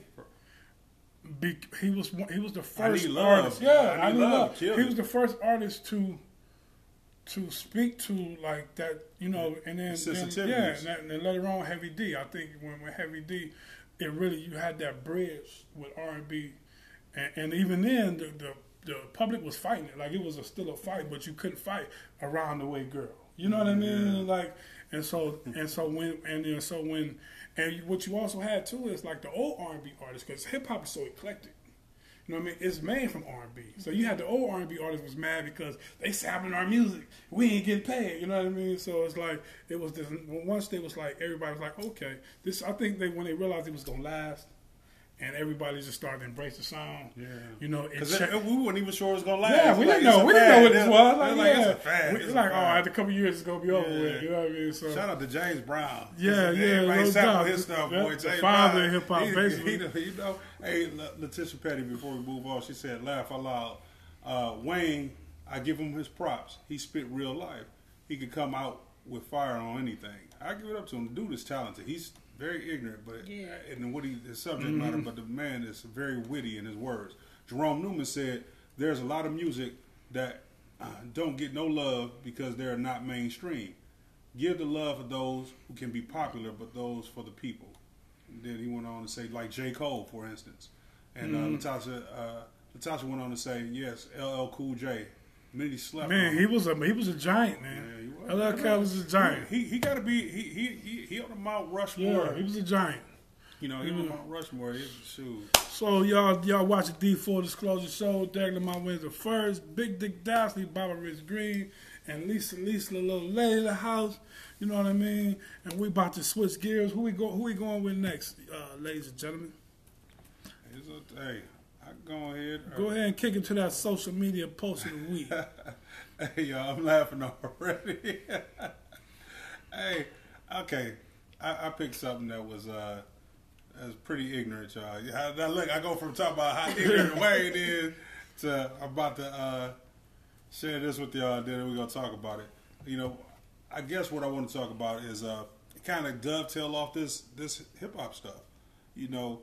Speaker 1: Be, he was he was the first
Speaker 3: Need Love.
Speaker 1: artist. Yeah,
Speaker 3: I
Speaker 1: I
Speaker 3: Need
Speaker 1: Need
Speaker 3: Love
Speaker 1: Love. He was the first artist to to speak to like that, you know, and then,
Speaker 3: The
Speaker 1: then yeah, and, that, and then later on Heavy D. I think when with Heavy D, it really you had that bridge with R and B, and even then the, the the public was fighting it like it was a, still a fight, but you couldn't fight around the way girl. You know what I mean? Like, and so and so when and then so when and what you also had too is like the old R and B artists because hip hop is so eclectic. You know what I mean? It's made from R and B. So you had the old R and B artists was mad because they sampling our music. We ain't getting paid. You know what I mean? So it's like it was this. Once they was like everybody was like, okay, this. I think they when they realized it was gonna last, and everybody just started to embrace the sound.
Speaker 3: Yeah.
Speaker 1: You know, it cha-
Speaker 3: we weren't even sure it was gonna last.
Speaker 1: yeah, we
Speaker 3: Like,
Speaker 1: didn't know. We didn't know what this was.
Speaker 3: It's
Speaker 1: Like,
Speaker 3: like,
Speaker 1: yeah.
Speaker 3: it's a fad.
Speaker 1: We-
Speaker 3: It's
Speaker 1: It's
Speaker 3: a
Speaker 1: like, oh, after a couple years, it's gonna be over
Speaker 3: Yeah.
Speaker 1: with. You know what I mean? So
Speaker 3: Shout out to James Brown.
Speaker 1: Yeah, yeah,
Speaker 3: Everybody
Speaker 1: no doubt.
Speaker 3: his stuff,
Speaker 1: Yeah,
Speaker 3: boy.
Speaker 1: the father of hip-hop, basically.
Speaker 3: he- you know, hey, Letitia Petty. Before we move on, she said, "Laugh out loud." Uh, Wayne, I give him his props. He spit real life. He could come out with fire on anything. I give it up to him. The dude is talented. He's very ignorant, but
Speaker 4: Yeah.
Speaker 3: and what he his subject matter, but the man is very witty in his words. Jerome Newman said, "There's a lot of music that uh, don't get no love because they're not mainstream. Give the love for those who can be popular, but those for the people." And then he went on to say, like J. Cole, for instance, and uh, Latasha. Uh, Latasha went on to say, "Yes, LL Cool J." Slept.
Speaker 1: man, he was a he was a giant, man.
Speaker 3: Yeah, was.
Speaker 1: LL was a giant.
Speaker 3: He he got to be he he he he on the Mount Rushmore.
Speaker 1: Yeah, he was a giant.
Speaker 3: You know, he on Mount Rushmore. He shoot.
Speaker 1: So y'all y'all watch the D Four Disclosure Show. Daggler My Windsor first. Big Dick Dashley, Baba Rich Green, and Lisa Lisa the little lady of the house. You know what I mean? And we about to switch gears. Who we go? Who we going with next, uh, ladies and gentlemen?
Speaker 3: It's a, hey, go ahead.
Speaker 1: Go ahead and kick into that social media post of the week.
Speaker 3: Hey, y'all, I'm laughing already. hey, okay, I, I picked something that was uh, that was pretty ignorant, y'all. Yeah, Now look, I go from talking about how ignorant Wayne is to I'm about to uh, share this with y'all. Then we're gonna talk about it. You know, I guess what I want to talk about is uh, kind of dovetail off this this hip hop stuff. You know,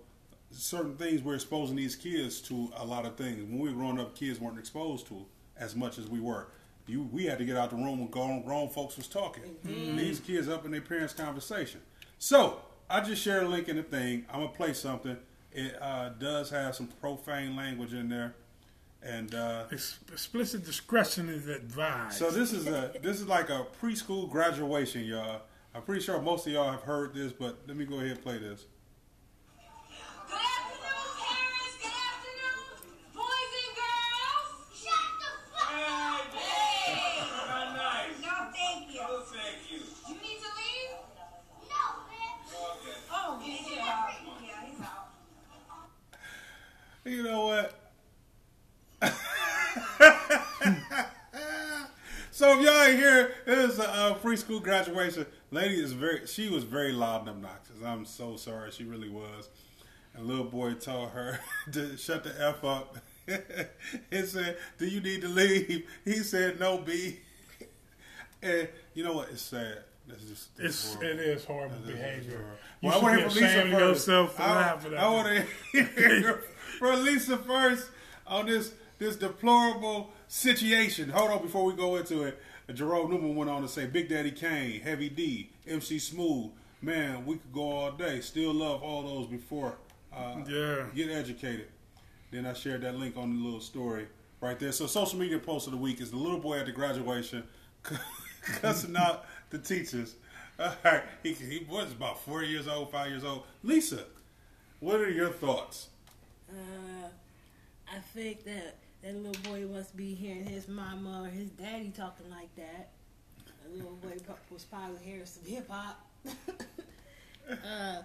Speaker 3: certain things we're exposing these kids to a lot of things. When we were growing up, kids weren't exposed to as much as we were. You, we had to get out the room when grown, grown folks was talking. These kids up in their parents' conversation. So I just shared a link in the thing. I'm gonna play something. It uh, does have some profane language in there, and uh,
Speaker 1: Ex- explicit discretion is advised.
Speaker 3: so this is a this is like a preschool graduation, y'all. I'm pretty sure most of y'all have heard this, but let me go ahead and play this.
Speaker 5: Good afternoon, parents. Good afternoon, boys and girls. Shut the fuck up. Hey.
Speaker 2: Not nice.
Speaker 5: No, thank you.
Speaker 2: No, thank you.
Speaker 5: You need to leave? No, man.
Speaker 2: Okay.
Speaker 5: Oh, he's out. Yeah, he's out.
Speaker 3: You know what? so if y'all ain't here, it was a uh, preschool graduation. Lady is very, she was very loud and obnoxious. I'm so sorry, she really was. And little boy told her to shut the f up. he said, "Do you need to leave?" He said, "No, B." And you know what? It's sad. Just
Speaker 1: it's
Speaker 3: horrible.
Speaker 1: it is horrible
Speaker 3: is
Speaker 1: behavior.
Speaker 3: horrible.
Speaker 1: You
Speaker 3: Well, I want to hear from Lisa first.
Speaker 1: yourself for
Speaker 3: I,
Speaker 1: laughing
Speaker 3: I want to hear from Lisa first on this this deplorable situation. Hold on, before we go into it, Jerome Newman went on to say, "Big Daddy Kane, Heavy D, MC Smooth, man, we could go all day. Still love all those before uh,
Speaker 1: Yeah.
Speaker 3: get educated." Then I shared that link on the little story right there. So social media post of the week is the little boy at the graduation cussing out the teachers. All right, he, he was about four years old, five years old. Lisa, what are your thoughts?
Speaker 4: Uh, I think that that little boy must be hearing his mama or his daddy talking like that. The little boy was probably hearing some hip hop. uh,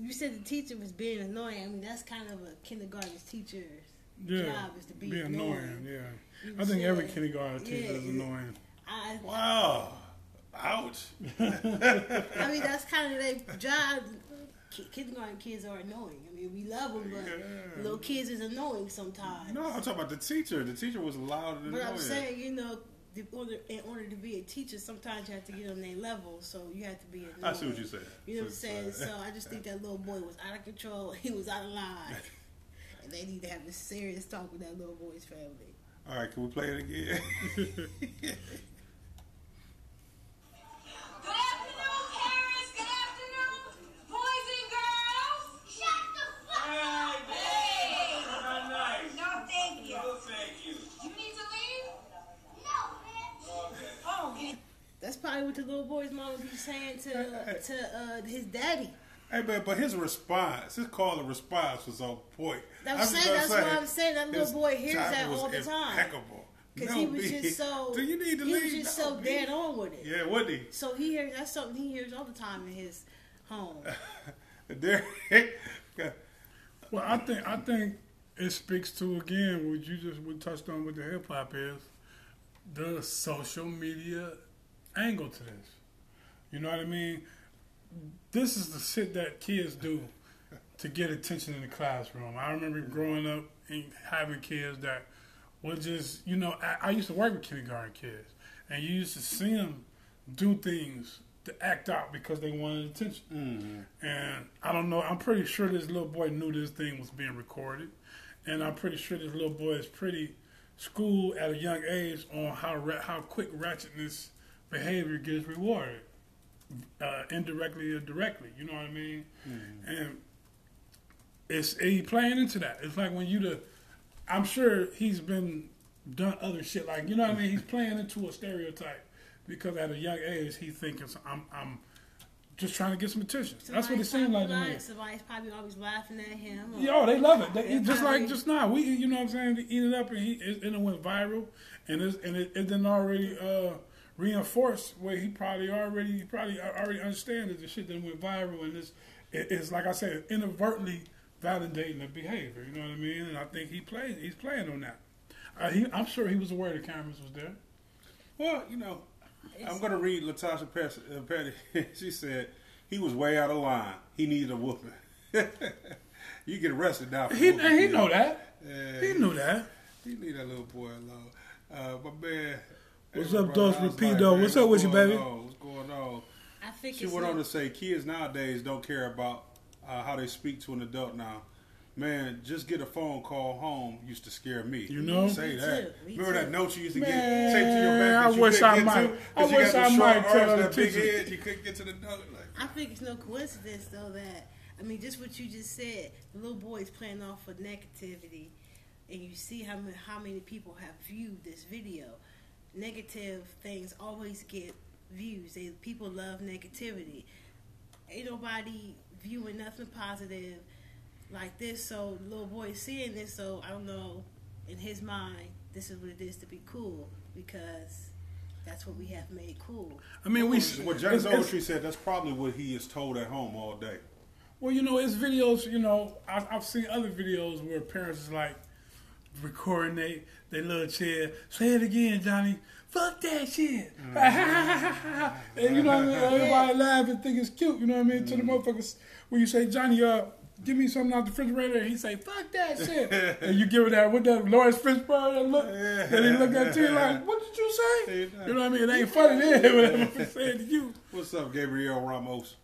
Speaker 4: you said the teacher was being annoying. I mean, that's kind of a kindergarten's teacher's
Speaker 1: yeah,
Speaker 4: job is to be,
Speaker 1: be
Speaker 4: annoying.
Speaker 1: annoying. Yeah,
Speaker 4: You
Speaker 1: I think every kindergarten teacher
Speaker 4: yeah,
Speaker 1: is annoying.
Speaker 4: I,
Speaker 3: Wow, ouch.
Speaker 4: I mean, that's kind of their job. Ki- Kindergarten kids are annoying. I mean, we love them, but
Speaker 3: Yeah.
Speaker 4: little kids is annoying sometimes.
Speaker 3: No, I'm talking about the teacher. The teacher was loud and
Speaker 4: But I'm saying, you know, the order, in order to be a teacher, sometimes you have to get on their level, so you have to be.
Speaker 3: I see what
Speaker 4: annoying.
Speaker 3: you said.
Speaker 4: You know what I'm saying? So I just think that little boy was out of control. He was out of line, and they need to have a serious talk with that little boy's family.
Speaker 3: All right, can we play it again?
Speaker 4: probably what the little boy's mom would be saying to to uh, his daddy.
Speaker 3: hey, man, but his response, his call and response was on point.
Speaker 4: I'm
Speaker 3: just
Speaker 4: saying- that's
Speaker 3: say,
Speaker 4: what I'm saying. That little boy hears that all the time.
Speaker 3: Impeccable.
Speaker 4: Because
Speaker 3: No,
Speaker 4: he was
Speaker 3: B.
Speaker 4: just so
Speaker 3: Do you need to
Speaker 4: he
Speaker 3: leave?
Speaker 4: was just
Speaker 3: No,
Speaker 4: so
Speaker 3: B.
Speaker 4: dead on with it.
Speaker 3: Yeah, wouldn't he?
Speaker 4: So he hears that's something he hears all the time in his home.
Speaker 3: There.
Speaker 1: Well, I think I think it speaks to again what you just we touched on with the hip hop is the social media angle to this. You know what I mean? This is the shit that kids do to get attention in the classroom. I remember growing up and having kids that would just, you know, I, I used to work with kindergarten kids, and you used to see them do things to act out because they wanted attention. Mm-hmm. And I don't know. I'm pretty sure this little boy knew this thing was being recorded, and I'm pretty sure this little boy is pretty schooled at a young age on how ra- how quick ratchetness behavior gets rewarded, uh, indirectly or directly. You know what I mean? And it's he playing into that. It's like when you the, I'm sure he's been done other shit like you know what I mean. He's playing into a stereotype because at a young age he's thinking I'm I'm just trying to get some attention. That's what it
Speaker 4: Somebody's
Speaker 1: seemed like to
Speaker 4: probably
Speaker 1: me.
Speaker 4: like- Somebody's probably always laughing at him. or-
Speaker 1: Yo, they love it. They,
Speaker 4: Yeah,
Speaker 1: just like just now, we you know what I'm saying. They eat it up and he it, and it went viral, and it's, and it, it then already uh, reinforced where he probably already he probably already understand that the shit that went viral and this it's like I said inadvertently validating the behavior. You know what I mean? And I think he played he's playing on that. Uh, he, I'm sure he was aware the cameras was there.
Speaker 3: Well, you know, I'm going to read Latasha uh, Petty. she said he was way out of line. He needed a whooping. you get arrested now. For
Speaker 1: He
Speaker 3: whooping
Speaker 1: he know that.
Speaker 3: Yeah,
Speaker 1: He knew that.
Speaker 3: He leave that little boy alone. Uh, my man.
Speaker 1: What's
Speaker 3: hey,
Speaker 1: up,
Speaker 3: brother,
Speaker 1: Dos
Speaker 3: how's
Speaker 1: Rapido?
Speaker 3: life, man?
Speaker 1: What's up with you, baby?
Speaker 3: on? What's going on?
Speaker 4: I think
Speaker 3: She went
Speaker 4: not-
Speaker 3: on to say kids nowadays don't care about uh, how they speak to an adult now. Man, just get a phone call home used to scare me.
Speaker 1: You know?
Speaker 3: say
Speaker 4: Me
Speaker 3: that.
Speaker 4: too. Me
Speaker 3: Remember that note you used to
Speaker 1: Man,
Speaker 3: get taped to your back?
Speaker 1: I
Speaker 3: that you
Speaker 1: wish
Speaker 3: couldn't
Speaker 1: I
Speaker 3: get
Speaker 1: might-
Speaker 3: To,
Speaker 1: I
Speaker 3: 'cause you
Speaker 1: wish
Speaker 3: got
Speaker 1: I
Speaker 3: the
Speaker 1: might tell the
Speaker 3: that big
Speaker 1: teacher.
Speaker 3: head, you couldn't get to the note. Like,
Speaker 4: I think it's no coincidence though that I mean, just what you just said. The little boy's playing off of negativity, and you see how many, how many people have viewed this video. Negative things always get views. They people love negativity. Ain't nobody viewing nothing positive like this. So little boy is seeing this. So I don't know. In his mind, this is what it is to be cool because that's what we have made cool.
Speaker 1: I mean, we.
Speaker 3: What James
Speaker 1: it's- it's-
Speaker 3: said, that's probably what he is told at home all day.
Speaker 1: Well, you know, it's videos. You know, I, I've seen other videos where parents is like recording they they little chair. Say it again, Johnny. Fuck that shit. and you know what I mean? Everybody laugh and think it's cute. You know what I mean? To the motherfuckers, when you say Johnny, uh, give me something out the refrigerator, and he say fuck that shit, and you give it that with that Laurence Fishburne that look, and he look at you like, what did you say? You know what I mean? It ain't funny then. Whatever I'm saying to you.
Speaker 3: What's up, Gabriel Ramos?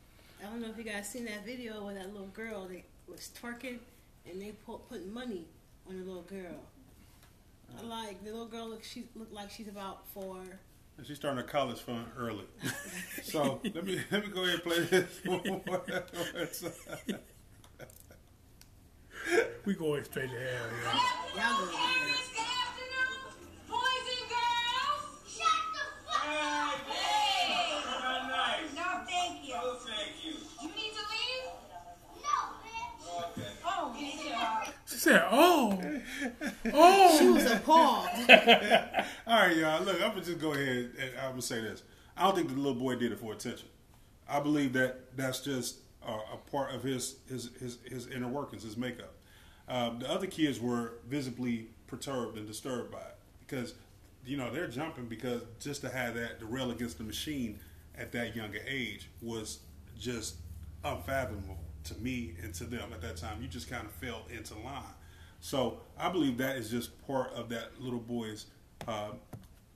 Speaker 4: I don't know if you guys seen that video where that little girl that was twerking and they put putting money on the little girl. I like the little girl look she looked like she's about four.
Speaker 3: And She's starting a college fund early. so let me let me go ahead and play this. one more.
Speaker 1: We going straight to hell. Yeah.
Speaker 4: Y'all go
Speaker 5: good afternoon. Boys and girls, shut the fuck up. No, thank you.
Speaker 2: Thank you.
Speaker 5: You need to leave? No, bitch.
Speaker 2: Okay.
Speaker 5: Yeah.
Speaker 1: She said, "Oh, oh."
Speaker 4: She was appalled.
Speaker 3: All right, y'all. Look, I'm gonna just go ahead and I'm gonna say this. I don't think the little boy did it for attention. I believe that that's just a, a part of his his his, his inner workings, his makeup. Um, the other kids were visibly perturbed and disturbed by it because you know they're jumping because just to have that to rail against the machine at that younger age was just unfathomable to me and to them at that time. You just kind of fell into line. So I believe that is just part of that little boy's uh,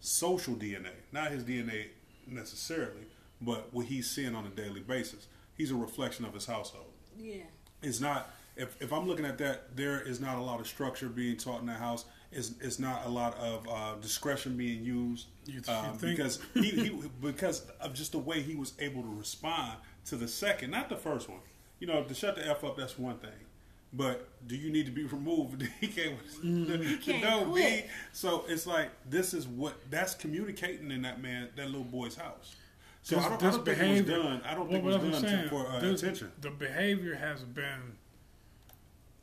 Speaker 3: social DNA, not his DNA necessarily, but what he's seeing on a daily basis. He's a reflection of his household.
Speaker 4: Yeah.
Speaker 3: It's not. If, if I'm looking at that, there is not a lot of structure being taught in the house. It's, it's not a lot of uh, discretion being used
Speaker 1: You- you
Speaker 3: um,
Speaker 1: think?
Speaker 3: because he, he because of just the way he was able to respond to the second, not the first one. You know, to shut the f up, that's one thing. But do you need to be removed? he can't.
Speaker 1: Mm-hmm.
Speaker 4: can't
Speaker 3: no,
Speaker 4: quit.
Speaker 3: me. So it's like this is what that's communicating in that man, that little boy's house. So I don't, I don't think it was done. I don't think it was
Speaker 1: what I'm
Speaker 3: done to,
Speaker 1: saying,
Speaker 3: for uh,
Speaker 1: this-
Speaker 3: attention.
Speaker 1: The behavior has been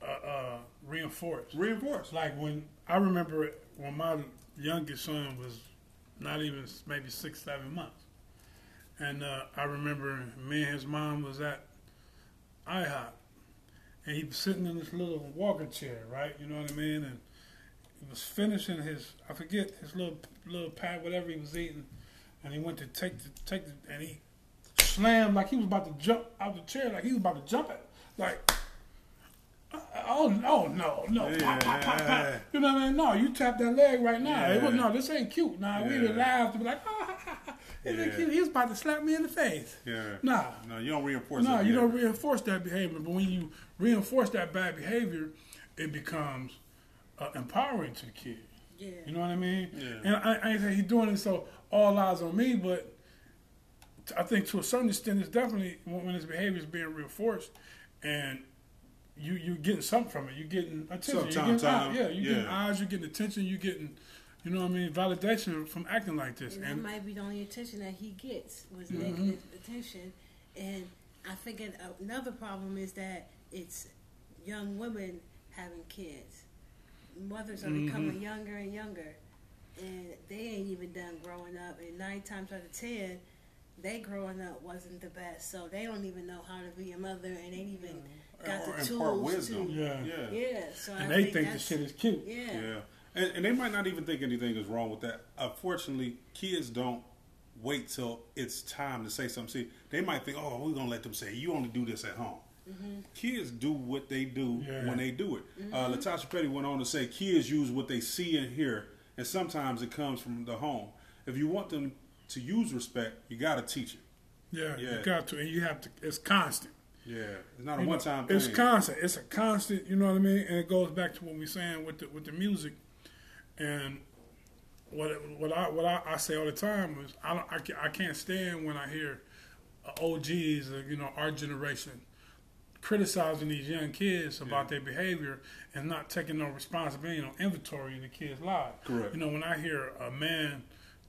Speaker 1: uh, uh, reinforced.
Speaker 3: Reinforced.
Speaker 1: Like when I remember it, when my youngest son was not even maybe six, seven months, and uh, I remember me and his mom was at IHOP, and he was sitting in this little walking chair, right? You know what I mean? And he was finishing his, I forget his little little pat, whatever he was eating, and he went to take the take the, and he slammed like he was about to jump out the chair, like he was about to jump it, like. uh, Oh no no no! Pop, pop, pop, pop. You know what I mean? No, you tap that leg right now. It was no, this ain't cute. Nah, we
Speaker 3: Yeah.
Speaker 1: would laugh to be like, ah, ha, ha, ha.
Speaker 3: Yeah.
Speaker 1: cute. He was about to slap me in the face.
Speaker 3: Yeah.
Speaker 1: Nah,
Speaker 3: No, you don't reinforce.
Speaker 1: no,
Speaker 3: that
Speaker 1: you don't
Speaker 3: behavior.
Speaker 1: reinforce that behavior. But when you reinforce that bad behavior, it becomes uh, empowering to the kid.
Speaker 4: Yeah.
Speaker 1: You know what I mean?
Speaker 3: Yeah.
Speaker 1: And I, I ain't saying he's doing it so all eyes on me, but t- I think to a certain extent, it's definitely when, when his behavior is being reinforced, and you you getting something from it. You're getting attention.
Speaker 3: Some
Speaker 1: you getting
Speaker 3: time,
Speaker 1: eyes, yeah. You getting
Speaker 3: yeah.
Speaker 1: eyes. You're getting attention. You're getting, you know what I mean, validation from acting like this.
Speaker 4: And that might be the only attention that he gets was
Speaker 1: Mm-hmm.
Speaker 4: negative attention. And I figured another problem is that it's young women having kids. Mothers are
Speaker 1: Mm-hmm.
Speaker 4: becoming younger and younger, and they ain't even done growing up. And nine times out of ten, they growing up wasn't the best, so they don't even know how to be a mother, and ain't even got
Speaker 3: Or
Speaker 4: the
Speaker 3: impart
Speaker 4: tools
Speaker 3: wisdom.
Speaker 4: to.
Speaker 1: yeah,
Speaker 3: Yeah.
Speaker 4: Yeah, so I
Speaker 1: and they
Speaker 4: think,
Speaker 1: think the shit is cute.
Speaker 4: Yeah,
Speaker 3: Yeah, and, and they might not even think anything is wrong with that. Unfortunately, kids don't wait till it's time to say something. See, they might think, "Oh, we're gonna let them say you only do this at home." Kids do what they do
Speaker 1: Yeah.
Speaker 3: when they do it. Uh, Latasha Petty went on to say, "Kids use what they see and hear, and sometimes it comes from the home. If you want them to use respect, you got to teach it.
Speaker 1: Yeah,
Speaker 3: Yeah.
Speaker 1: you got to, and you have to. It's constant.
Speaker 3: Yeah, it's not a
Speaker 1: You
Speaker 3: one-time thing.
Speaker 1: It's constant. It's a constant. You know what I mean? And it goes back to what we're saying with the with the music, and what what I what I, I say all the time is I don't I, I can't stand when I hear uh, OGs, uh, you know, our generation criticizing these young kids about their behavior and not taking no responsibility, no inventory in the kids' lives.
Speaker 3: Correct.
Speaker 1: You know, when I hear a man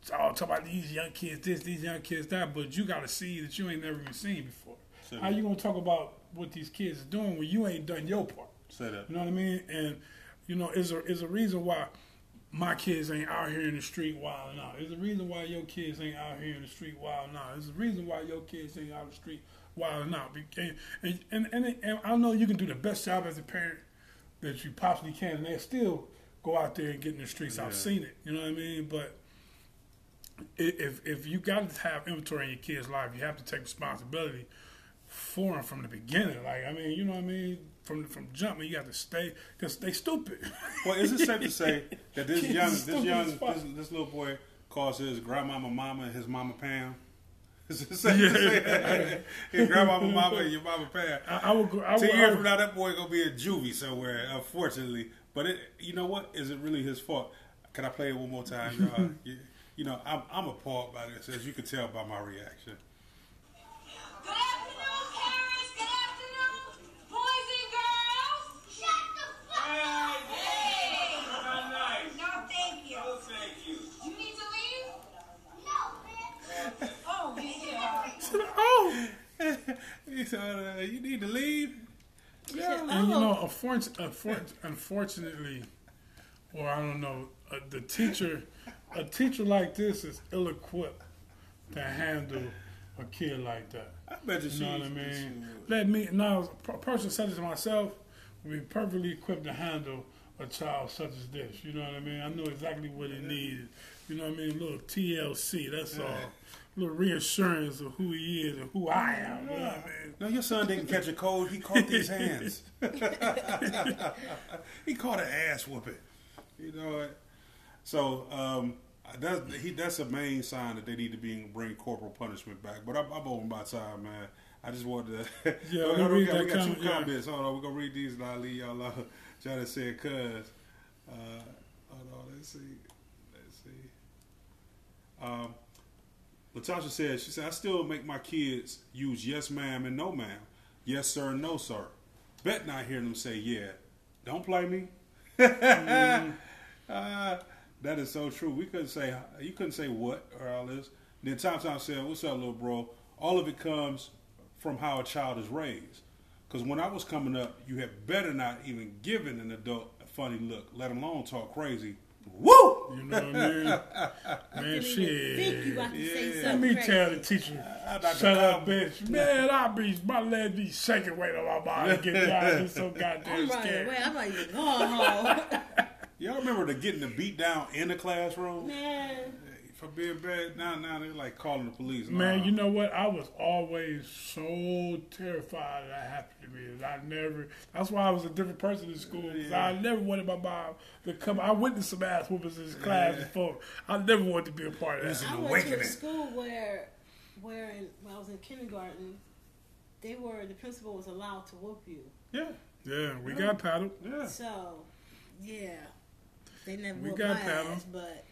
Speaker 1: talk, talk about these young kids this, these young kids that, but you got to see that you ain't never even seen before.
Speaker 3: Say
Speaker 1: How
Speaker 3: that.
Speaker 1: you gonna talk about what these kids are doing when you ain't done your part?
Speaker 3: Say that.
Speaker 1: You know what I mean? And you know, is a is a reason why my kids ain't out here in the street wilding out. There's a reason why your kids ain't out here in the street wilding out. There's a reason why your kids ain't out in the street wilding out. And and, and, and, and I know you can do the best job as a parent that you possibly can, and they still go out there and get in the streets. I've seen it. You know what I mean? But if if you got to have inventory in your kid's life, you have to take responsibility for them from the beginning. Like I mean, you know what I mean? From from jump, you got to stay because they stupid.
Speaker 3: Well, is it safe to say that this young, this young, this, this little boy calls his grandmama mama and his mama Pam? Is it safe to say that? His grandmama mama and your mama Pam?
Speaker 1: I, I would. go- I would,
Speaker 3: Ten
Speaker 1: I
Speaker 3: years
Speaker 1: would-
Speaker 3: from now, that boy gonna be in juvie somewhere, unfortunately. But it, you know what? Is it really his fault? Can I play it one more time, y'all? you, you know, I'm, I'm appalled by this, as you can tell by my reaction.
Speaker 5: Good afternoon, parents. Good afternoon, boys and girls. Shut the fuck up. Hey. No, thank you. No, thank you. You need to leave? No, bitch. Oh, yeah.
Speaker 1: Oh,
Speaker 3: he said, uh, "You need to leave." Yeah.
Speaker 1: and
Speaker 4: Oh.
Speaker 1: you know, unfortunately, unfortunately, or I don't know, uh, the teacher, a teacher like this is ill-equipped to handle a kid like that.
Speaker 3: I bet you she.
Speaker 1: You know what I mean? Let me now, a person such as myself would be perfectly equipped to handle a child such as this. You know what I mean? I know exactly what it needs. You know what I mean? A little TLC. That's all. Little reassurance of who he is and who I am. You know what I mean?
Speaker 3: No, your son didn't catch a cold. He caught these hands. he caught an ass whooping. You know what? So um, that's he. That's a main sign that they need to be bring corporal punishment back. But I'm, I'm over my time, man. I just wanted to.
Speaker 1: Yeah,
Speaker 3: Hold
Speaker 1: let me
Speaker 3: on,
Speaker 1: read
Speaker 3: we got, we got two
Speaker 1: comment, yeah.
Speaker 3: comments. Hold on, we're gonna read these and I'll leave y'all alone. Johnny said, "Cuz." Uh, hold on, let's see. Let's see. Um, Latasha said, she said, I still make my kids use yes ma'am and no ma'am. Yes sir and no sir. Bet not hearing them say yeah. Don't play me. Uh, that is so true. We couldn't say you couldn't say what or all this. Then Tom Tom said, "What's up, little bro?" All of it comes from how a child is raised. Because when I was coming up, you had better not even given an adult a funny look, let alone talk crazy. Woo!
Speaker 1: You know what I mean? Man,
Speaker 4: Didn't
Speaker 1: shit.
Speaker 4: think you about to say
Speaker 3: Yeah.
Speaker 1: Let
Speaker 4: something
Speaker 1: me tell the teacher,
Speaker 3: I got
Speaker 1: shut up, bitch. Man, I be my legs be shaking weight on my body. Get down, just so goddamn
Speaker 4: I'm
Speaker 1: scared.
Speaker 4: away. I'm not even going home.
Speaker 3: Y'all remember the getting the beat down in the classroom
Speaker 4: Man.
Speaker 3: For being bad? Now, now they're like calling the police.
Speaker 1: Man, you know what? I was always so terrified that happened to me. that I never. That's why I was a different person in school.
Speaker 3: Yeah.
Speaker 1: I never wanted my mom to come. I witnessed some ass whoopings in this class
Speaker 3: Yeah.
Speaker 1: before. I never wanted to be a part of
Speaker 3: Listen,
Speaker 1: that.
Speaker 4: I went to a school where, where in, when I was in kindergarten, they were the principal was allowed to whoop you.
Speaker 3: yeah,
Speaker 1: Yeah, we got paddled.
Speaker 3: yeah.
Speaker 4: So, yeah, they never
Speaker 1: We
Speaker 4: whooped
Speaker 1: got
Speaker 4: my
Speaker 1: paddle.
Speaker 4: ass, but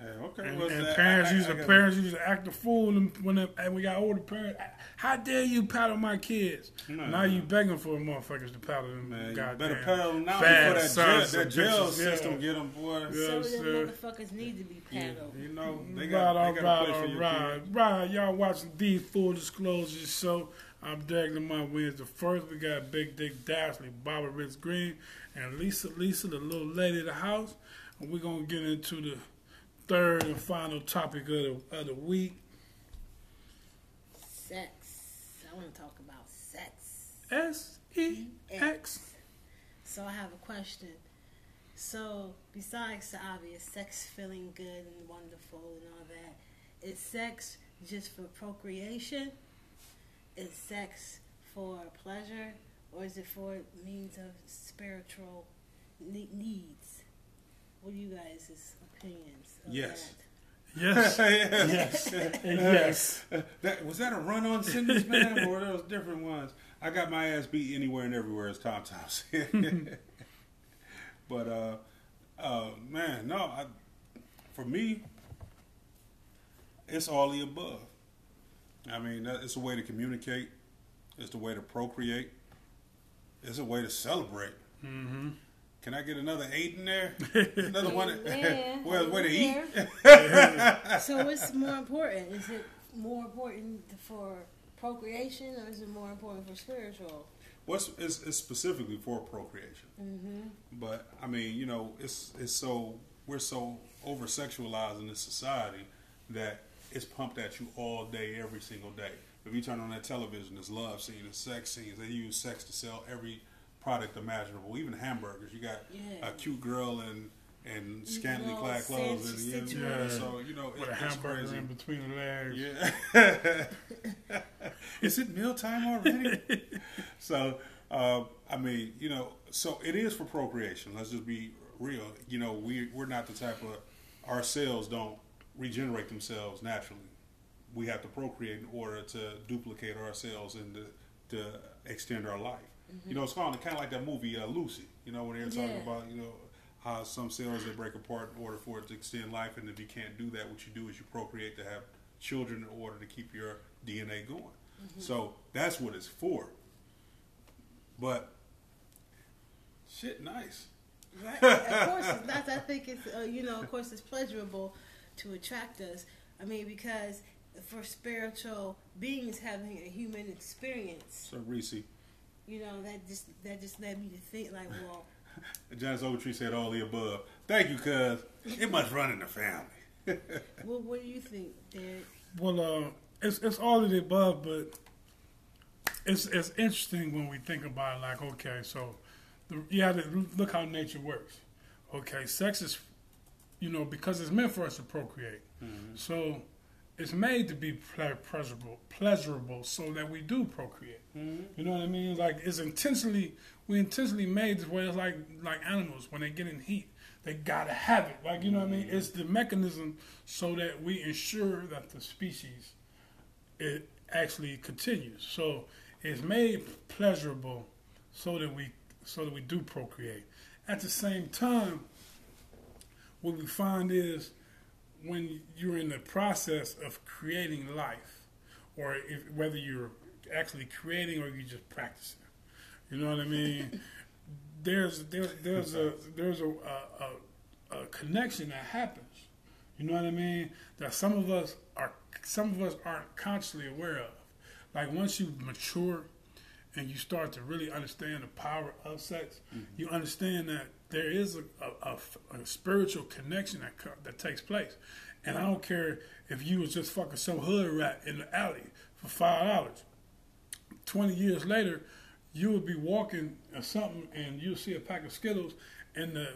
Speaker 3: Hey, okay.
Speaker 1: And, and parents
Speaker 3: I- I-
Speaker 1: used
Speaker 3: I
Speaker 1: to
Speaker 3: got-
Speaker 1: parents used to act a fool when when they, and we got older parents. How dare you paddle my kids?
Speaker 3: No.
Speaker 1: Now you begging for motherfuckers to paddle them.
Speaker 3: Man, you
Speaker 1: goddamn
Speaker 3: better paddle them now
Speaker 1: fast
Speaker 3: before that jail, that jail
Speaker 1: bitches. Yeah.
Speaker 3: system get them, boy.
Speaker 1: Yeah.
Speaker 4: some of them
Speaker 1: sir.
Speaker 4: motherfuckers need to be paddled.
Speaker 3: You know, they
Speaker 1: Right,
Speaker 3: got,
Speaker 1: all
Speaker 3: they got
Speaker 1: right,
Speaker 3: a place for your
Speaker 1: right,
Speaker 3: kids.
Speaker 1: right. Y'all watching the full disclosure show. I'm Dag Lamont Williams. The first we got Big Dick Dashley, Bobby Ritz Green, and Lisa Lisa, the little lady of the house. And we're gonna get into the third and final topic of the of the week.
Speaker 4: Sex. I want to talk about sex.
Speaker 1: S E X.
Speaker 4: So I have a question. So besides the obvious sex feeling good and wonderful and all that, is sex just for procreation? Is sex for pleasure, or is it for means of spiritual needs? What are you guys' opinions? Of
Speaker 3: Yes.
Speaker 4: That?
Speaker 1: Yes.
Speaker 3: yes.
Speaker 1: yes.
Speaker 3: That was that a run on sentence, man, or were those different ones? I got my ass beat anywhere and everywhere, as Tom Tom said. but uh, uh, man, no, I, for me, it's all the above. I mean, it's a way to communicate. It's the way to procreate. It's a way to celebrate.
Speaker 1: Mm-hmm.
Speaker 3: Can I get another eight in there? Another one?
Speaker 4: Yeah,
Speaker 3: well, way to eat.
Speaker 4: so what's more important? Is it more important for procreation or is it more important for spiritual?
Speaker 3: What's it's, it's specifically for procreation.
Speaker 4: Mm-hmm.
Speaker 3: But I mean, you know, it's it's so we're so over sexualized in this society that it's pumped at you all day, every single day. If you turn on that television, there's love scenes, there's sex scenes. They use sex to sell every product imaginable, even hamburgers. You got
Speaker 4: Yeah.
Speaker 3: a cute girl in in scantily
Speaker 4: Well,
Speaker 3: clad clothes, and
Speaker 4: sense-
Speaker 3: you
Speaker 1: Yeah.
Speaker 3: so you know
Speaker 1: With
Speaker 3: it,
Speaker 1: a
Speaker 3: it's
Speaker 1: hamburger
Speaker 3: crazy.
Speaker 1: in between the legs.
Speaker 3: Yeah. Is it mealtime already? so, uh, I mean, you know, so it is for procreation. Let's just be real. You know, we we're not the type of our cells don't regenerate themselves naturally. We have to procreate in order to duplicate ourselves and to, to extend our life. You know, it's kind of kind of like that movie uh, Lucy. You know, when they're talking
Speaker 4: Yeah.
Speaker 3: about you know how some cells they break apart in order for it to extend life, and if you can't do that, what you do is you procreate to have children in order to keep your DNA going. So that's what it's for. But shit, nice.
Speaker 4: Right. of course, it's not. I think it's uh, you know, of course, it's pleasurable to attract us. I mean, because for spiritual beings having a human experience,
Speaker 3: So Reese,
Speaker 4: you know, that just that just led me to think like, well,
Speaker 3: Janice Ogletree said all the above. Thank you, cuz it must run in the family.
Speaker 4: well, what do you think, Derek?
Speaker 1: Well, uh, it's it's all of the above, but it's it's interesting when we think about it. Like, okay, so the, you have to look how nature works. Okay, sex is, you know, because it's meant for us to procreate. So it's made to be ple- pleasurable, pleasurable, so that we do procreate. Mm-hmm. You know what I mean? Like it's intentionally, we intentionally made this way. It's like like animals when they get in heat, they gotta have it. Like you know what I mean? Mm-hmm. It's the mechanism so that we ensure that the species it actually continues. So it's made pleasurable so that we so that we do procreate. At the same time, what we find is when you're in the process of creating life, or if, whether you're actually creating or you're just practicing, you know what I mean. there's there's there's a there's a, a, a, a connection that happens. You know what I mean? That some of us are some of us aren't consciously aware of. Like once you mature and you start to really understand the power of sex, mm-hmm. you understand that there is a, a, a- a spiritual connection that that takes place. And I don't care if you was just fucking some hood rat in the alley for five dollars. Twenty years later, you would be walking or something, and you'll see a pack of Skittles, and the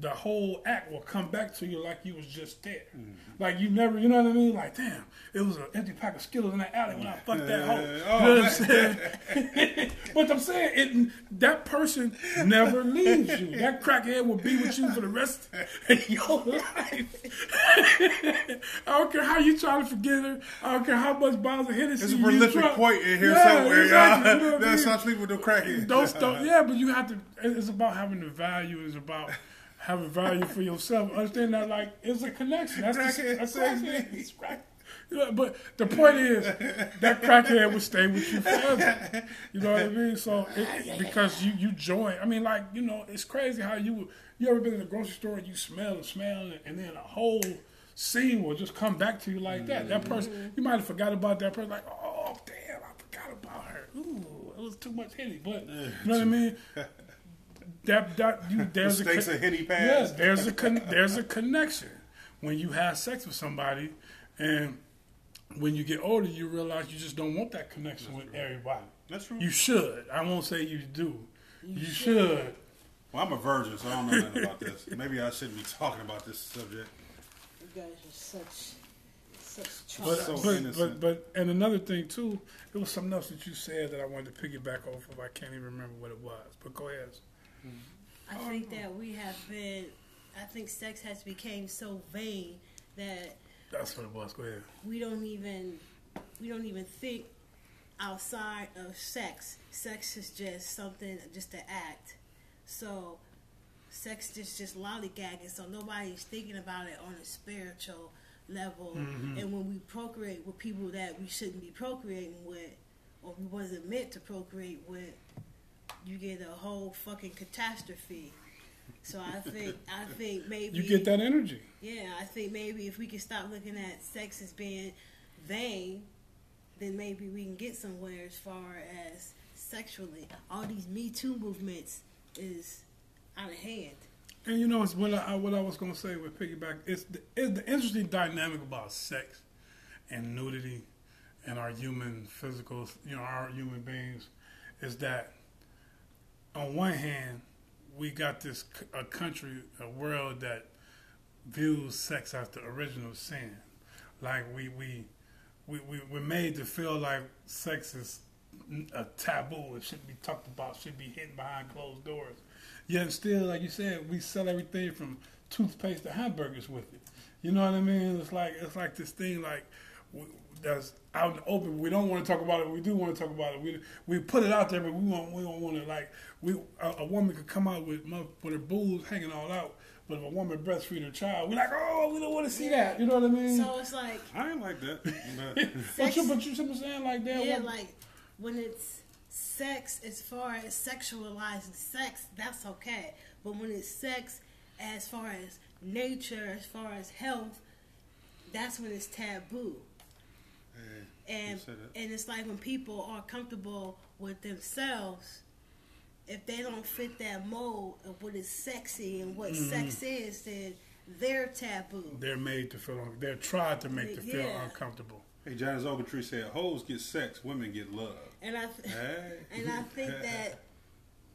Speaker 1: the whole act will come back to you like you was just there. Mm-hmm. Like you never, you know what I mean? Like, damn, it was an empty pack of Skittles in that alley when I fucked that hoe. You
Speaker 3: Oh,
Speaker 1: know what I'm oh, saying? but I'm saying it, that person never leaves you. That crackhead will be with you for the rest of your life. I don't care how you try to forget her. I don't care how much bottles of Hennessy
Speaker 3: There's a
Speaker 1: you
Speaker 3: prolific point in here
Speaker 1: Yeah,
Speaker 3: somewhere,
Speaker 1: exactly,
Speaker 3: y'all.
Speaker 1: you know what I
Speaker 3: That's
Speaker 1: mean?
Speaker 3: sleep with no crackhead.
Speaker 1: Those don't, yeah, but you have to. It's about having the value. It's about having value for yourself. Understand that, like, it's a connection. That's the,
Speaker 3: Crackhead
Speaker 1: that's
Speaker 3: saves
Speaker 1: crackhead. crack- You know, but the point is that crackhead will stay with you forever. You know what I mean? So it, because you you join. I mean, like you know, it's crazy how you you ever been in a grocery store and you smell and smell and, and then a whole scene will just come back to you like that. That person you might have forgot about that person. Like, oh damn, I forgot about her. Ooh, it was too much hitty. But you know what I mean? That that you there's
Speaker 3: Mistakes
Speaker 1: a
Speaker 3: of hitty pass.
Speaker 1: Yes, there's a con- there's a connection when you have sex with somebody, and when you get older, you realize you just don't want that connection with everybody.
Speaker 3: That's true.
Speaker 1: You should. I won't say you do. You, should.
Speaker 3: Well, I'm a virgin, so I don't know nothing about this. Maybe I shouldn't be talking about this subject.
Speaker 4: You guys are such such
Speaker 1: But.
Speaker 3: So
Speaker 1: but, but but and another thing too, it was something else that you said that I wanted to piggyback off of. I can't even remember what it was. But go ahead.
Speaker 4: I oh, think that we have been. I think sex has become so vain that
Speaker 1: That's what it was. Go ahead.
Speaker 4: we don't even we don't even think outside of sex. Sex is just something, just an act. So sex is just lollygagging. So nobody's thinking about it on a spiritual level. Mm-hmm. And when we procreate with people that we shouldn't be procreating with, or we wasn't meant to procreate with, you get a whole fucking catastrophe. So I think I think maybe
Speaker 1: You get that energy.
Speaker 4: yeah, I think maybe if we can stop looking at sex as being vain, then maybe we can get somewhere as far as sexually. All these Me Too movements is out of hand.
Speaker 1: And you know, it's what I what I was gonna say with piggyback. It's the, it's the interesting dynamic about sex and nudity and our human physical, you know, our human beings, is that on one hand we got this a country, a world that views sex as the original sin. Like we we we we we're made to feel like sex is a taboo. It shouldn't be talked about. Should be hidden behind closed doors. Yet still, like you said, we sell everything from toothpaste to hamburgers with it. You know what I mean? It's like it's like this thing like that's out in the open. We don't want to talk about it. We do want to talk about it. We we put it out there, but we want we don't want to like we a, a woman could come out with with her boobs hanging all out. But if a woman breastfeed her child, we're like, oh, we don't want to see that. You know what I mean?
Speaker 4: So it's like
Speaker 3: I ain't like that. But
Speaker 1: but you, but you see what I'm saying? Like that.
Speaker 4: yeah,
Speaker 1: what-
Speaker 4: like when it's sex as far as sexualizing sex, that's okay. But when it's sex as far as nature, as far as health, that's when it's taboo. And
Speaker 3: you said that.
Speaker 4: and it's like when people are comfortable with themselves, if they don't fit that mold of what is sexy and what
Speaker 1: Mm-hmm.
Speaker 4: sex is, then they're taboo.
Speaker 1: they're made to feel. They're tried to make to feel uncomfortable.
Speaker 3: hey, Johnny Ogletree said, "Hoes get sex, women get love."
Speaker 4: And I th-
Speaker 3: Hey.
Speaker 4: and I think that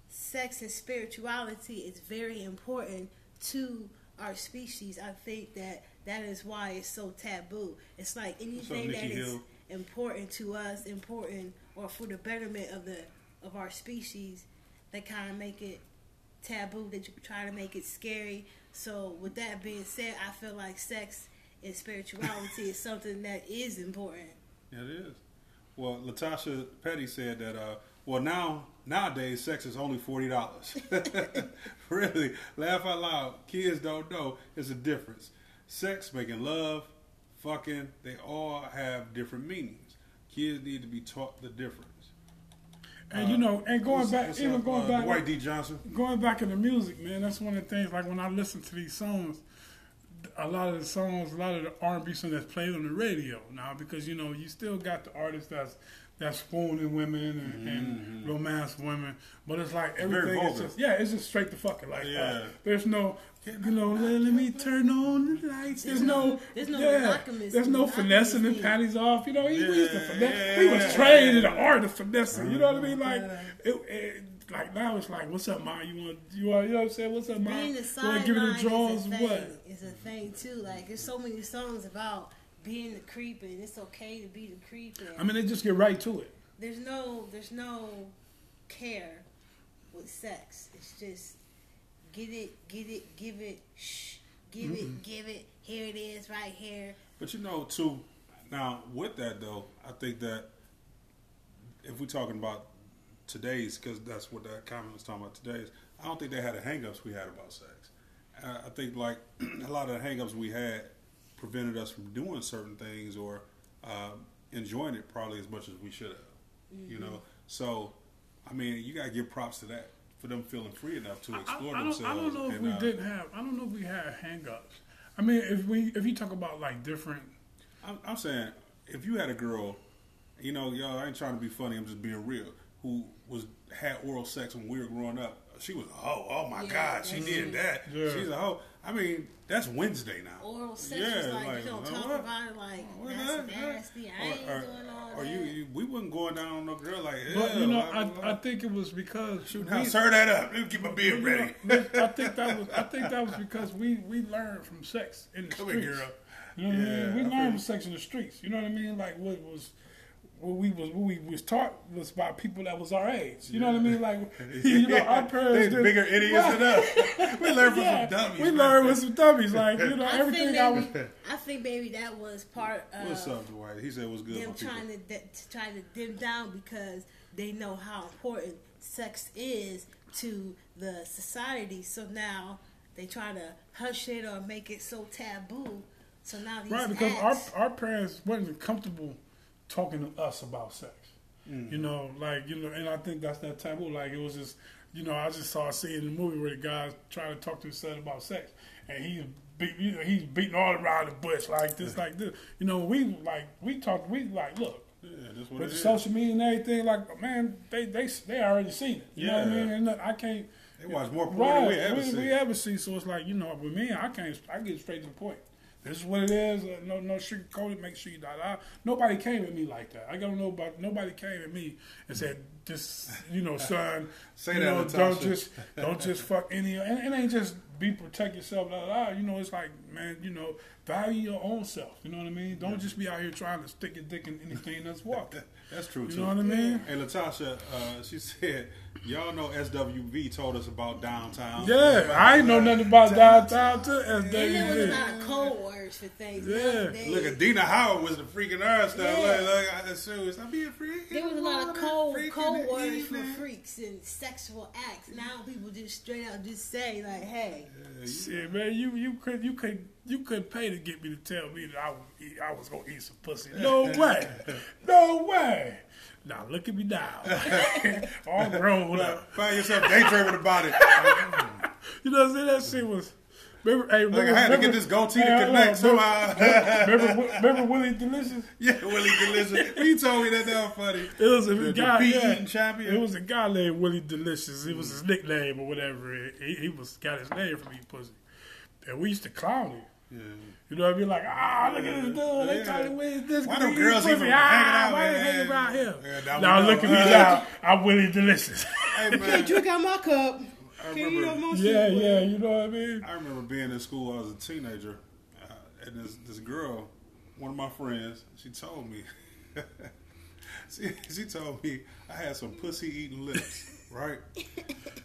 Speaker 4: sex and spirituality is very important to our species. I think that that is why it's so taboo. It's like anything that
Speaker 3: Nikki
Speaker 4: is important to us, important or for the betterment of the of our species, they kind of make it taboo. That you try to make it scary. So with that being said, I feel like sex and spirituality is something that is important.
Speaker 3: It is. Well, Latasha Petty said that. Uh, well, now nowadays, sex is only forty dollars. really, laugh out loud. Kids don't know there's a difference. Sex, making love, fucking, they all have different meanings. Kids need to be taught the difference.
Speaker 1: And you know, and going
Speaker 3: What's-
Speaker 1: back,
Speaker 3: what's
Speaker 1: even
Speaker 3: up,
Speaker 1: going
Speaker 3: uh,
Speaker 1: back,
Speaker 3: Dwight D. Johnson.
Speaker 1: going back in the music, man, that's one of the things. Like when I listen to these songs, a lot of the songs, a lot of the R and B songs that's played on the radio now, because you know you still got the artists that's that's spooning women and, and romance women, but it's like
Speaker 3: Mm-hmm. Very
Speaker 1: everything is just yeah, it's just straight to fucking like uh, there's no. You know, let, let me turn on the lights. There's no,
Speaker 4: There's no
Speaker 1: yeah, there's no finessing the panties off. You know, he, we used to
Speaker 3: Yeah,
Speaker 1: finesse. we was
Speaker 3: yeah,
Speaker 1: trained in
Speaker 3: yeah.
Speaker 1: the art of finessing. You know what I mean? Like, it, it, like now it's like, what's up, ma? You want, you want, you know what I'm saying? What's up, ma?
Speaker 4: being the
Speaker 1: Want to
Speaker 4: sideline
Speaker 1: give it a
Speaker 4: is
Speaker 1: draws?
Speaker 4: a
Speaker 1: What?
Speaker 4: thing. Is a thing too. Like there's so many songs about being the creep and it's okay to be the creep.
Speaker 1: I mean, they just get right to it.
Speaker 4: there's no there's no care with sex. It's just get it, get it, give it, shh, give it, mm-hmm. give it. Here it is, right here.
Speaker 3: But you know, too. Now, with that though, I think that if we're talking about today's, because that's what that comment was talking about today's, I don't think they had the hangups we had about sex. I think like a lot of the hangups we had prevented us from doing certain things or um, enjoying it probably as much as we should have. You know, so I mean, you gotta give props to that for them feeling free enough to
Speaker 1: I,
Speaker 3: explore
Speaker 1: I don't,
Speaker 3: themselves.
Speaker 1: I don't know if
Speaker 3: and,
Speaker 1: we
Speaker 3: uh,
Speaker 1: didn't have. I don't know if we had hangups. I mean, if we if you talk about like different.
Speaker 3: I'm, I'm saying if you had a girl, you know, y'all, I ain't trying to be funny. I'm just being real. Who was had oral sex when we were growing up? She was a hoe. Oh my
Speaker 4: Yeah,
Speaker 3: God, she
Speaker 4: that's
Speaker 3: did that.
Speaker 1: Yeah.
Speaker 3: She's a hoe. I mean, that's Wednesday now.
Speaker 4: Oral sex
Speaker 3: Yeah,
Speaker 4: is like,
Speaker 3: like,
Speaker 4: you don't
Speaker 3: uh,
Speaker 4: talk
Speaker 3: what?
Speaker 4: about it like
Speaker 3: What
Speaker 4: that's
Speaker 3: that?
Speaker 4: nasty. I ain't
Speaker 3: or, or,
Speaker 4: doing all
Speaker 3: or
Speaker 4: that.
Speaker 3: you, you, we wasn't going down on no girl like.
Speaker 1: But you know,
Speaker 3: blah, blah,
Speaker 1: I, I think it was because
Speaker 3: Shoot,
Speaker 1: we-
Speaker 3: now, stir that up. Let me get my beer
Speaker 1: you know,
Speaker 3: ready.
Speaker 1: I think that was I think that was because we we learned from sex in the
Speaker 3: Come here,
Speaker 1: streets.
Speaker 3: girl.
Speaker 1: You know what I mean? We
Speaker 3: I
Speaker 1: learned from sex in the streets. You know what I mean? Like what was what we was what we was taught was by people that was our age. You know what I mean? Like you know, our parents
Speaker 3: They
Speaker 1: did-
Speaker 3: bigger idiots than us. We learned from
Speaker 1: Yeah,
Speaker 3: some dummies.
Speaker 1: we
Speaker 3: man.
Speaker 1: learned with some dummies. Like you know,
Speaker 4: I
Speaker 1: everything
Speaker 4: think
Speaker 1: I was.
Speaker 4: I think maybe that was part of
Speaker 3: What's up, Dwight? He said, "What's good, my
Speaker 4: them
Speaker 3: people?"
Speaker 4: trying to, de- to try to dim down because they know how important sex is to the society. So now they try to hush it or make it so taboo. So now these
Speaker 1: Right, because our our parents wasn't comfortable talking to us about sex. Mm. You know, like you know, and I think that's that taboo. Like it was just, you know, I just saw a scene in the movie where the guy trying to talk to his son about sex, and he beat, you know, he's beating all around the bush like this, like this. You know, we like we talked, we like look.
Speaker 3: Yeah, that's what
Speaker 1: With
Speaker 3: it
Speaker 1: the
Speaker 3: is.
Speaker 1: social media and everything, like man, they they they already seen it. You know what I mean? And look, I can't.
Speaker 3: They watch more porn
Speaker 1: Right,
Speaker 3: than we ever
Speaker 1: we,
Speaker 3: see.
Speaker 1: we ever see. So it's like you know, with me, I can't. I get straight to the point. This is what it is. Uh, no, no sugarcoat it. Make sure you out. Nobody came at me like that. I don't know about. Nobody came at me and said, "This, you know, son,
Speaker 3: Say
Speaker 1: you
Speaker 3: that,
Speaker 1: know, don't just, don't just fuck any." And it ain't just be protect yourself. Blah, blah. You know, it's like, man, you know, value your own self. You know what I mean? Don't just be out here trying to stick your dick in anything that's walking.
Speaker 3: That's true
Speaker 1: You
Speaker 3: too.
Speaker 1: You know what I mean?
Speaker 3: And Latasha, uh, she said, "Y'all know SWV told us about downtown."
Speaker 1: Yeah, I ain't know nothing about downtown to
Speaker 4: And there was a
Speaker 1: SWV.
Speaker 4: lot of code words for things.
Speaker 1: Yeah.
Speaker 3: Look at Adina Howard was the freaking her stuff.
Speaker 4: Yeah.
Speaker 3: Like, look, I serious. I be a freak.
Speaker 4: There was a lot of
Speaker 3: Wanna
Speaker 4: code
Speaker 3: freak
Speaker 4: code
Speaker 3: in the
Speaker 4: words for freaks and sexual acts. Now people just straight out just say like, "Hey,
Speaker 1: Shit, man, you you could you could you couldn't pay to get me to tell me that I was eat, I was gonna eat some pussy. No way, no way. Now look at me now, all grown up.
Speaker 3: Find yourself daydreaming about it.
Speaker 1: You know what I'm saying? That shit was. Remember, hey,
Speaker 3: Look,
Speaker 1: remember,
Speaker 3: I had to get this goatee
Speaker 1: hey,
Speaker 3: to connect
Speaker 1: on,
Speaker 3: somehow.
Speaker 1: Remember, remember Willie Delicious?
Speaker 3: yeah, Willie Delicious. He told me that that was funny.
Speaker 1: It was a
Speaker 3: The- the
Speaker 1: guy.
Speaker 3: pea
Speaker 1: yeah.
Speaker 3: champion?
Speaker 1: It was a guy named Willie Delicious. It was his nickname or whatever. He, he was got his name from eating pussy, and we used to clown him.
Speaker 3: Yeah.
Speaker 1: You know what I mean? Like, ah, look at this dude. They
Speaker 3: Yeah.
Speaker 1: trying to win this.
Speaker 3: Why
Speaker 1: Why
Speaker 3: them girls even
Speaker 1: ah,
Speaker 3: hanging out,
Speaker 1: Why they
Speaker 3: man?
Speaker 1: hanging around him?
Speaker 3: Yeah, now know.
Speaker 1: look at me now. I'm Willie Delicious.
Speaker 3: Hey
Speaker 4: can't drink out my cup.
Speaker 3: I
Speaker 4: Can you
Speaker 3: remember.
Speaker 4: know my
Speaker 1: yeah,
Speaker 4: shit?"
Speaker 1: yeah. You know what I mean?
Speaker 3: I remember being in school. I was a teenager, uh, and this this girl, one of my friends, she told me, she, she told me I had some pussy eating lips. Right,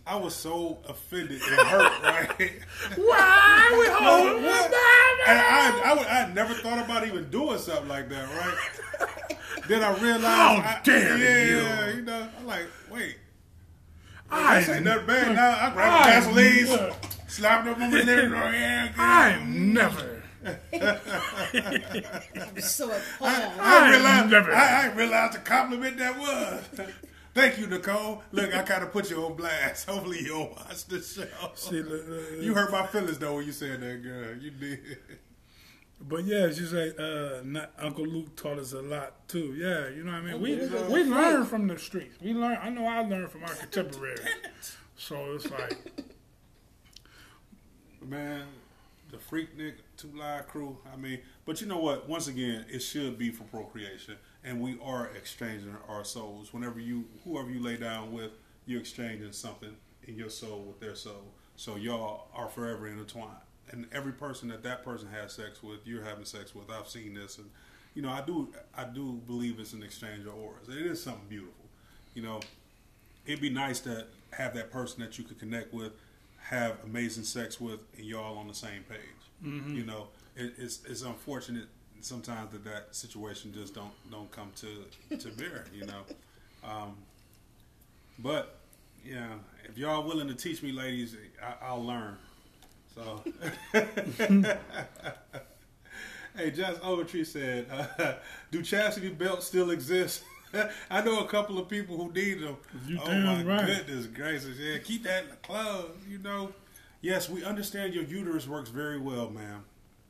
Speaker 3: I was so offended and hurt. Right,
Speaker 1: Why we holding
Speaker 3: and
Speaker 1: what?
Speaker 3: I, I, I never thought about even doing something like that. Right. Then I realized,
Speaker 1: How
Speaker 3: I,
Speaker 1: dare
Speaker 3: yeah,
Speaker 1: you.
Speaker 3: you know, I'm like, wait,
Speaker 1: I
Speaker 3: this ain't nothing bad. Now I
Speaker 1: I-
Speaker 3: grab Vaseline,
Speaker 1: yeah.
Speaker 3: slap it up on my lip. Yeah,
Speaker 1: I'm never.
Speaker 4: I'm so appalled.
Speaker 3: I
Speaker 1: I
Speaker 3: realized,
Speaker 1: never-
Speaker 3: I, I realized the compliment that was. Thank you, Nicole. Look, I kind of put you on blast. Hopefully, you don't watch the show.
Speaker 1: See, look, look,
Speaker 3: You hurt my feelings though when you said that, girl. You did.
Speaker 1: But yeah, she say uh, not, Uncle Luke taught us a lot too. Yeah, you know what I mean. We we learn from the streets. We learn. I know I learned from our contemporaries. So it's like,
Speaker 3: Man, the Freaknik Two Live Crew. I mean, but you know what? Once again, it should be for procreation, and we are exchanging our souls. Whenever you, whoever you lay down with, you're exchanging something in your soul with their soul. So y'all are forever intertwined. And every person that that person has sex with, you're having sex with. I've seen this, and you know, I do, I do believe it's an exchange of auras. It is something beautiful. You know, it'd be nice to have that person that you could connect with, have amazing sex with, and y'all on the same page. Mm-hmm. You know, it, it's it's unfortunate sometimes that that situation just don't don't come to to bear. You know, um, but yeah, if y'all willing to teach me, ladies, I, I'll learn. So. Hey, Josh Overtree said, uh, "Do chastity belts still exist?" I know a couple of people who need them.
Speaker 1: You
Speaker 3: oh
Speaker 1: damn
Speaker 3: my
Speaker 1: right.
Speaker 3: goodness gracious! Yeah, keep that in the club. You know. Yes, we understand your uterus works very well, ma'am.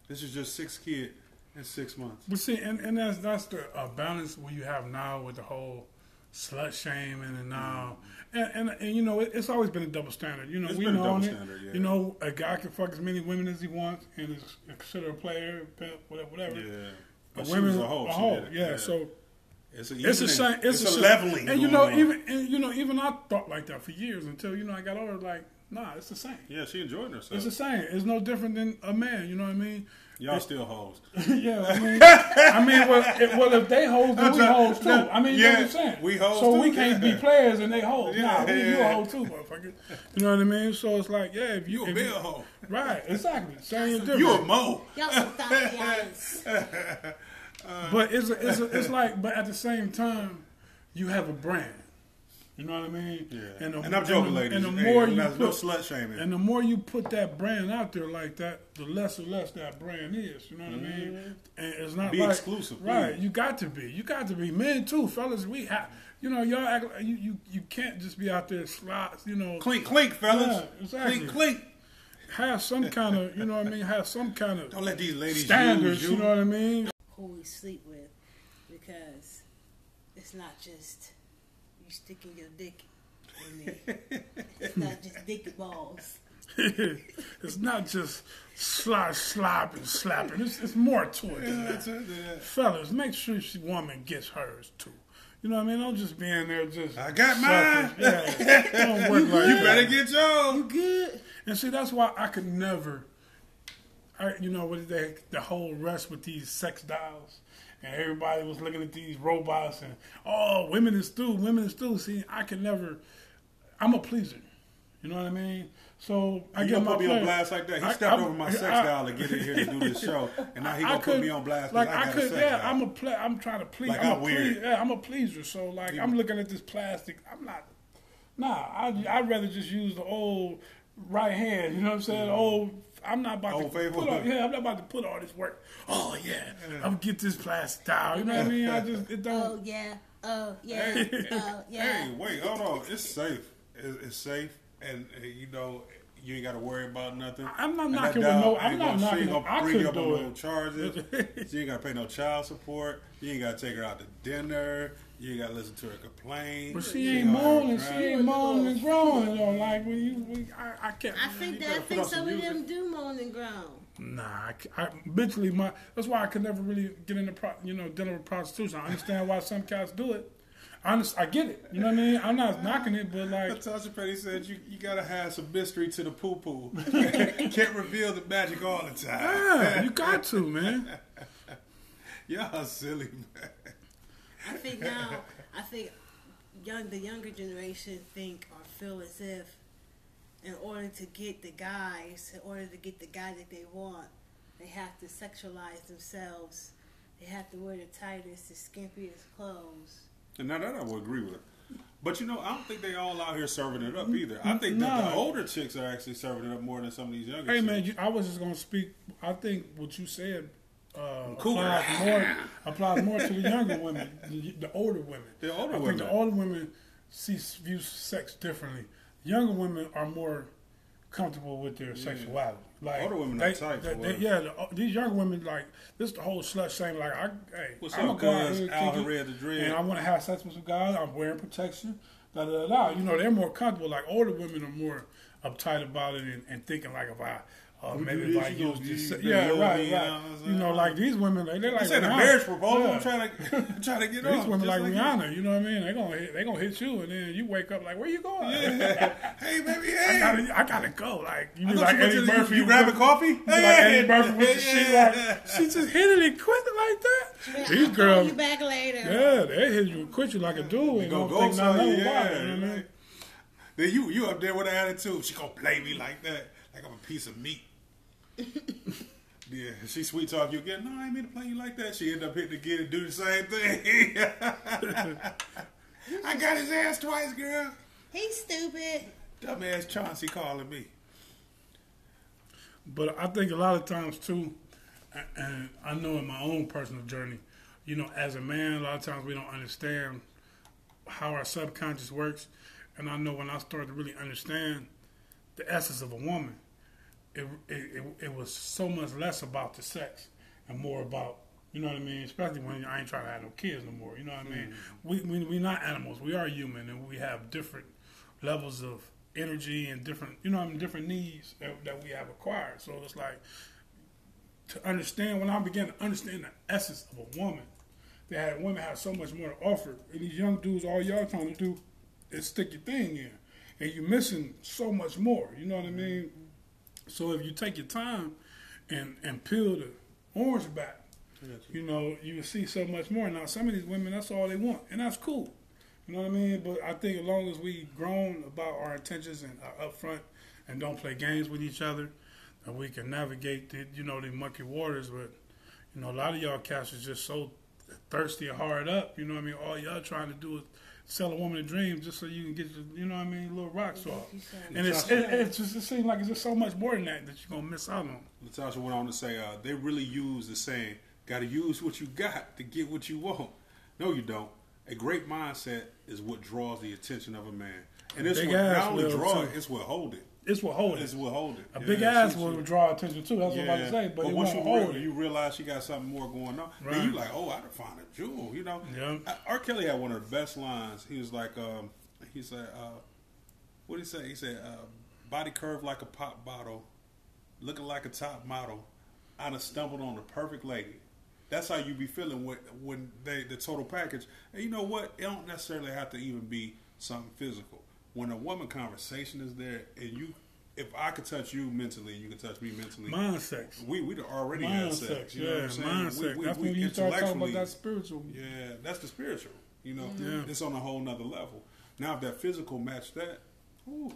Speaker 3: This is just six kid in six months.
Speaker 1: but see, and, and that's that's the uh, balance we you have now with the whole slut shaming and now, and, and and you know it, it's always been a double standard. You know
Speaker 3: It's
Speaker 1: we
Speaker 3: been a
Speaker 1: know it.
Speaker 3: standard, yeah.
Speaker 1: You know a guy can fuck as many women as he wants and is considered a player, pimp, whatever, whatever.
Speaker 3: Yeah,
Speaker 1: But
Speaker 3: but
Speaker 1: women
Speaker 3: a hoe.
Speaker 1: a
Speaker 3: whole it.
Speaker 1: yeah, So
Speaker 3: it's a,
Speaker 1: it's a shame. It's,
Speaker 3: a,
Speaker 1: shame.
Speaker 3: leveling,
Speaker 1: and you know,
Speaker 3: on.
Speaker 1: even and, you know, even I thought like that for years until you know I got older. Like, nah, it's the same.
Speaker 3: yeah, she enjoyed herself.
Speaker 1: It's the same. It's no different than a man. You know what I mean?
Speaker 3: Y'all still hoes.
Speaker 1: yeah, I mean, I mean, well, if, well, if they hoes, then we
Speaker 3: That's
Speaker 1: hoes too. I mean, you
Speaker 3: Yeah,
Speaker 1: know what I'm saying?
Speaker 3: we hoes
Speaker 1: So
Speaker 3: too,
Speaker 1: we can't
Speaker 3: yeah.
Speaker 1: be players and they hoes.
Speaker 3: Yeah,
Speaker 1: nah, we, you a hoe too, motherfucker. You know what I mean? So it's like, yeah, if you,
Speaker 3: You a
Speaker 1: if
Speaker 3: big hoe.
Speaker 1: right? Exactly. Same difference.
Speaker 3: You a mo.
Speaker 4: Y'all some Tatianas.
Speaker 1: But it's a, it's a, it's like, but at the same time, you have a brand. You know what I mean?
Speaker 3: Yeah.
Speaker 1: And, the,
Speaker 3: And I'm joking,
Speaker 1: and the,
Speaker 3: ladies.
Speaker 1: And the
Speaker 3: Hey,
Speaker 1: more
Speaker 3: no-
Speaker 1: you
Speaker 3: no
Speaker 1: put,
Speaker 3: slut shaming.
Speaker 1: And the more you put that brand out there like that, the less and less that brand is. You know what I mean? And it's not
Speaker 3: Mm-hmm. Be
Speaker 1: right.
Speaker 3: exclusive,
Speaker 1: right?
Speaker 3: please.
Speaker 1: You got to be. You got to be. Men too, fellas. We have. You know, y'all act. Like, you you you can't just be out there slots. You know,
Speaker 3: Clink, clink, fellas.
Speaker 1: Yeah, exactly.
Speaker 3: Clink, clink.
Speaker 1: have some kind of. You know what I mean? Have some kind of
Speaker 3: Don't let these ladies
Speaker 1: standards. You
Speaker 3: you.
Speaker 1: know what I mean?
Speaker 4: who we sleep with because it's not just you sticking your dick in me. it's not just dick balls.
Speaker 1: it's not just slide, slopping, slapping. It's, it's more to it than that.
Speaker 3: That's it, yeah.
Speaker 1: Fellas, make sure she woman gets hers too. You know what I mean? Don't just be in there just.
Speaker 3: I got mine.
Speaker 1: selfish. Yeah, don't work like
Speaker 3: You
Speaker 1: that.
Speaker 3: better get yours.
Speaker 4: You good.
Speaker 1: And see, that's why I could never. I, you know, what they the whole rest with these sex dolls, and everybody was looking at these robots and oh, women is through, women is through. See, I can never. I'm a pleaser. You know what I mean? So I
Speaker 3: You
Speaker 1: get
Speaker 3: gonna
Speaker 1: my
Speaker 3: put me on blast like that? He
Speaker 1: I-
Speaker 3: stepped
Speaker 1: I'm-
Speaker 3: over my sex
Speaker 1: I-
Speaker 3: doll to get in here to do this show, and now he gonna put me on blast
Speaker 1: Like
Speaker 3: I
Speaker 1: I could, yeah. I'm a play. I'm trying to please.
Speaker 3: Like
Speaker 1: I'm,
Speaker 3: I'm
Speaker 1: a
Speaker 3: weird.
Speaker 1: Please, yeah, I'm a pleaser. So like I'm looking at this plastic. I'm not. Nah, I I'd rather just use the old right hand. You know what I'm saying? Mm-hmm. Old. I'm not about
Speaker 3: Old
Speaker 1: to
Speaker 3: faithful.
Speaker 1: put all, yeah. I'm not about to put all this work. Oh yeah, I'm gonna get this plastic down. You know what I mean? I just it
Speaker 4: Oh
Speaker 1: don't.
Speaker 4: yeah. Oh yeah.
Speaker 3: Hey.
Speaker 4: Oh yeah.
Speaker 3: Hey, wait, hold on. It's safe. It's, it's safe, and uh, you know you ain't got to worry about nothing.
Speaker 1: I'm not
Speaker 3: And that
Speaker 1: knocking with no- I'm
Speaker 3: ain't
Speaker 1: not
Speaker 3: gonna, she
Speaker 1: knocking
Speaker 3: ain't gonna bring you up on no charges. you ain't got to pay no child support. You ain't got to take her out to dinner. You ain't got to listen to her complain.
Speaker 1: But she ain't
Speaker 3: gonna have her
Speaker 1: moaning. She ain't moaning and groaning. though. Like when you, when, I, I can't.
Speaker 4: I think that I think
Speaker 3: on some
Speaker 4: some of them do moan and groan.
Speaker 1: Nah, I mentally, my that's why I could never really get into pro, you know dealing with prostitution. I understand why some cats do it. I, underst- I get it. You know what I mean? I'm not knocking it, but like,
Speaker 3: Natasha Petty said you, you gotta have some mystery to the poo poo. Can't reveal the magic all the time.
Speaker 1: yeah, you got to, man.
Speaker 3: Y'all silly man.
Speaker 4: I think now, I think young the younger generation think or feel as if, in order to get the guys, in order to get the guy that they want, they have to sexualize themselves. They have to wear the tightest, the skimpiest clothes.
Speaker 3: And now that I would agree with. But you know, I don't think they all out here serving it up either. I think
Speaker 1: No.
Speaker 3: that the older chicks are actually serving it up more than some of these younger
Speaker 1: Hey
Speaker 3: chicks.
Speaker 1: man, you, I was just gonna speak. I think what you said uh, applies more applies more to the younger women, the, the older women.
Speaker 3: The older
Speaker 1: I
Speaker 3: women.
Speaker 1: think the older women see view sex differently. Younger women are more comfortable with their sexuality. Like
Speaker 3: Older women
Speaker 1: they,
Speaker 3: are tight
Speaker 1: they-
Speaker 3: for
Speaker 1: they- yeah, the, these younger women like this. The whole slut shame. Like, I, hey,
Speaker 3: What's
Speaker 1: I'm
Speaker 3: up,
Speaker 1: gonna go out here
Speaker 3: Al
Speaker 1: kick
Speaker 3: Red the Dread.
Speaker 1: and I want to have sex with some guys. I'm wearing protection. Da, da, da, da. You know, they're more comfortable. Like older women are more uptight about it and, and thinking like if I. Uh, maybe
Speaker 3: do
Speaker 1: if I
Speaker 3: you
Speaker 1: use
Speaker 3: gonna
Speaker 1: this, yeah,
Speaker 3: they
Speaker 1: right,
Speaker 3: me, you know
Speaker 1: right. You know, like these women, like, they're like
Speaker 3: This ain't a
Speaker 1: Rihanna.
Speaker 3: marriage proposal.
Speaker 1: Yeah.
Speaker 3: I'm trying to trying to get
Speaker 1: These
Speaker 3: on.
Speaker 1: women
Speaker 3: just
Speaker 1: like. Rihanna, you know what I mean? They gonna hit, they gonna hit you, and then you wake up like, where you going?
Speaker 3: hey baby,
Speaker 1: I
Speaker 3: hey.
Speaker 1: gotta, I gotta go. Like you
Speaker 3: I
Speaker 1: be like
Speaker 3: you
Speaker 1: Eddie
Speaker 3: the-
Speaker 1: Murphy.
Speaker 3: You grabbing coffee?
Speaker 1: Hey, be like Eddie Murphy with the shit. Like she just hit it and quit it like that. These
Speaker 4: I'll
Speaker 1: girls,
Speaker 4: call you back later.
Speaker 1: yeah, they hit you and quit you like a dude.
Speaker 3: They
Speaker 1: And
Speaker 3: gonna
Speaker 1: don't
Speaker 3: go
Speaker 1: think nothing
Speaker 3: yeah.
Speaker 1: about it. You know what I mean?
Speaker 3: Then you you up there with an attitude. She gonna play me like that, like I'm a piece of meat. yeah, she sweet talk you again. No, I ain't mean to play you like that. She end up hitting again and do the same thing. I got his ass twice, girl.
Speaker 4: He's stupid.
Speaker 3: Dumbass Chauncey calling me.
Speaker 1: But I think a lot of times too, and I know in my own personal journey, you know, as a man, a lot of times we don't understand how our subconscious works. And I know when I started to really understand the essence of a woman, it it, it, was so much less about the sex and more about you know what I mean. Especially when I ain't trying to have no kids no more. You know what I mean. Mm-hmm. We we we not animals. We are human, and we have different levels of energy and different you know what I mean different needs that, that we have acquired. So it's like to understand when I began to understand the essence of a woman, that women have so much more to offer. And these young dudes, all y'all trying to do is stick your thing in, and you're missing so much more. You know what I mean? So if you take your time and and peel the orange back, you know you see so much more. Now some of these women, that's all they want, and that's cool. You know what I mean? But I think as long as we grown about our intentions and are upfront and don't play games with each other, that we can navigate the you know the mucky waters. But you know a lot of y'all cats is just so thirsty and hard up. You know what I mean? All y'all trying to do is sell a woman a dream just so you can get your, you know what I mean, little rocks off. And it's it, it just it seems like it's just so much more than that that you're gonna miss out on.
Speaker 3: Natasha went on to say, uh, they really use the saying, got to use what you got to get what you want. No, you don't. A great mindset is what draws the attention of a man. And it's
Speaker 1: Big
Speaker 3: what
Speaker 1: ass
Speaker 3: not only
Speaker 1: will,
Speaker 3: draw it, it's what hold it.
Speaker 1: It's what hold
Speaker 3: It's
Speaker 1: it.
Speaker 3: what hold it.
Speaker 1: A
Speaker 3: Yeah,
Speaker 1: big ass will draw attention too. That's what I'm about to say. But, it
Speaker 3: once you
Speaker 1: hold it.
Speaker 3: you realize she got something more going on.
Speaker 1: Right.
Speaker 3: Then you like, oh, I done found a jewel. You know,
Speaker 1: Yeah.
Speaker 3: R. Kelly had one of the best lines. He was like, um, he said, uh, what did he say? He said, uh, body curved like a pop bottle, looking like a top model. I done stumbled on the perfect lady. That's how you be feeling when when they the total package. And you know what? It don't necessarily have to even be something physical. When a woman conversation is there, and you, if I could touch you mentally, you can touch me mentally,
Speaker 1: mind sex.
Speaker 3: we we'd already
Speaker 1: Mind
Speaker 3: had
Speaker 1: sex,
Speaker 3: sex. You know
Speaker 1: yeah,
Speaker 3: what I'm saying?
Speaker 1: mind
Speaker 3: We-
Speaker 1: sex.
Speaker 3: we-
Speaker 1: That's
Speaker 3: we
Speaker 1: when you start talking about that spiritual.
Speaker 3: Yeah, that's the spiritual. You know, mm-hmm.
Speaker 1: Yeah.
Speaker 3: it's on a whole nother level. Now, if that physical match that, ooh,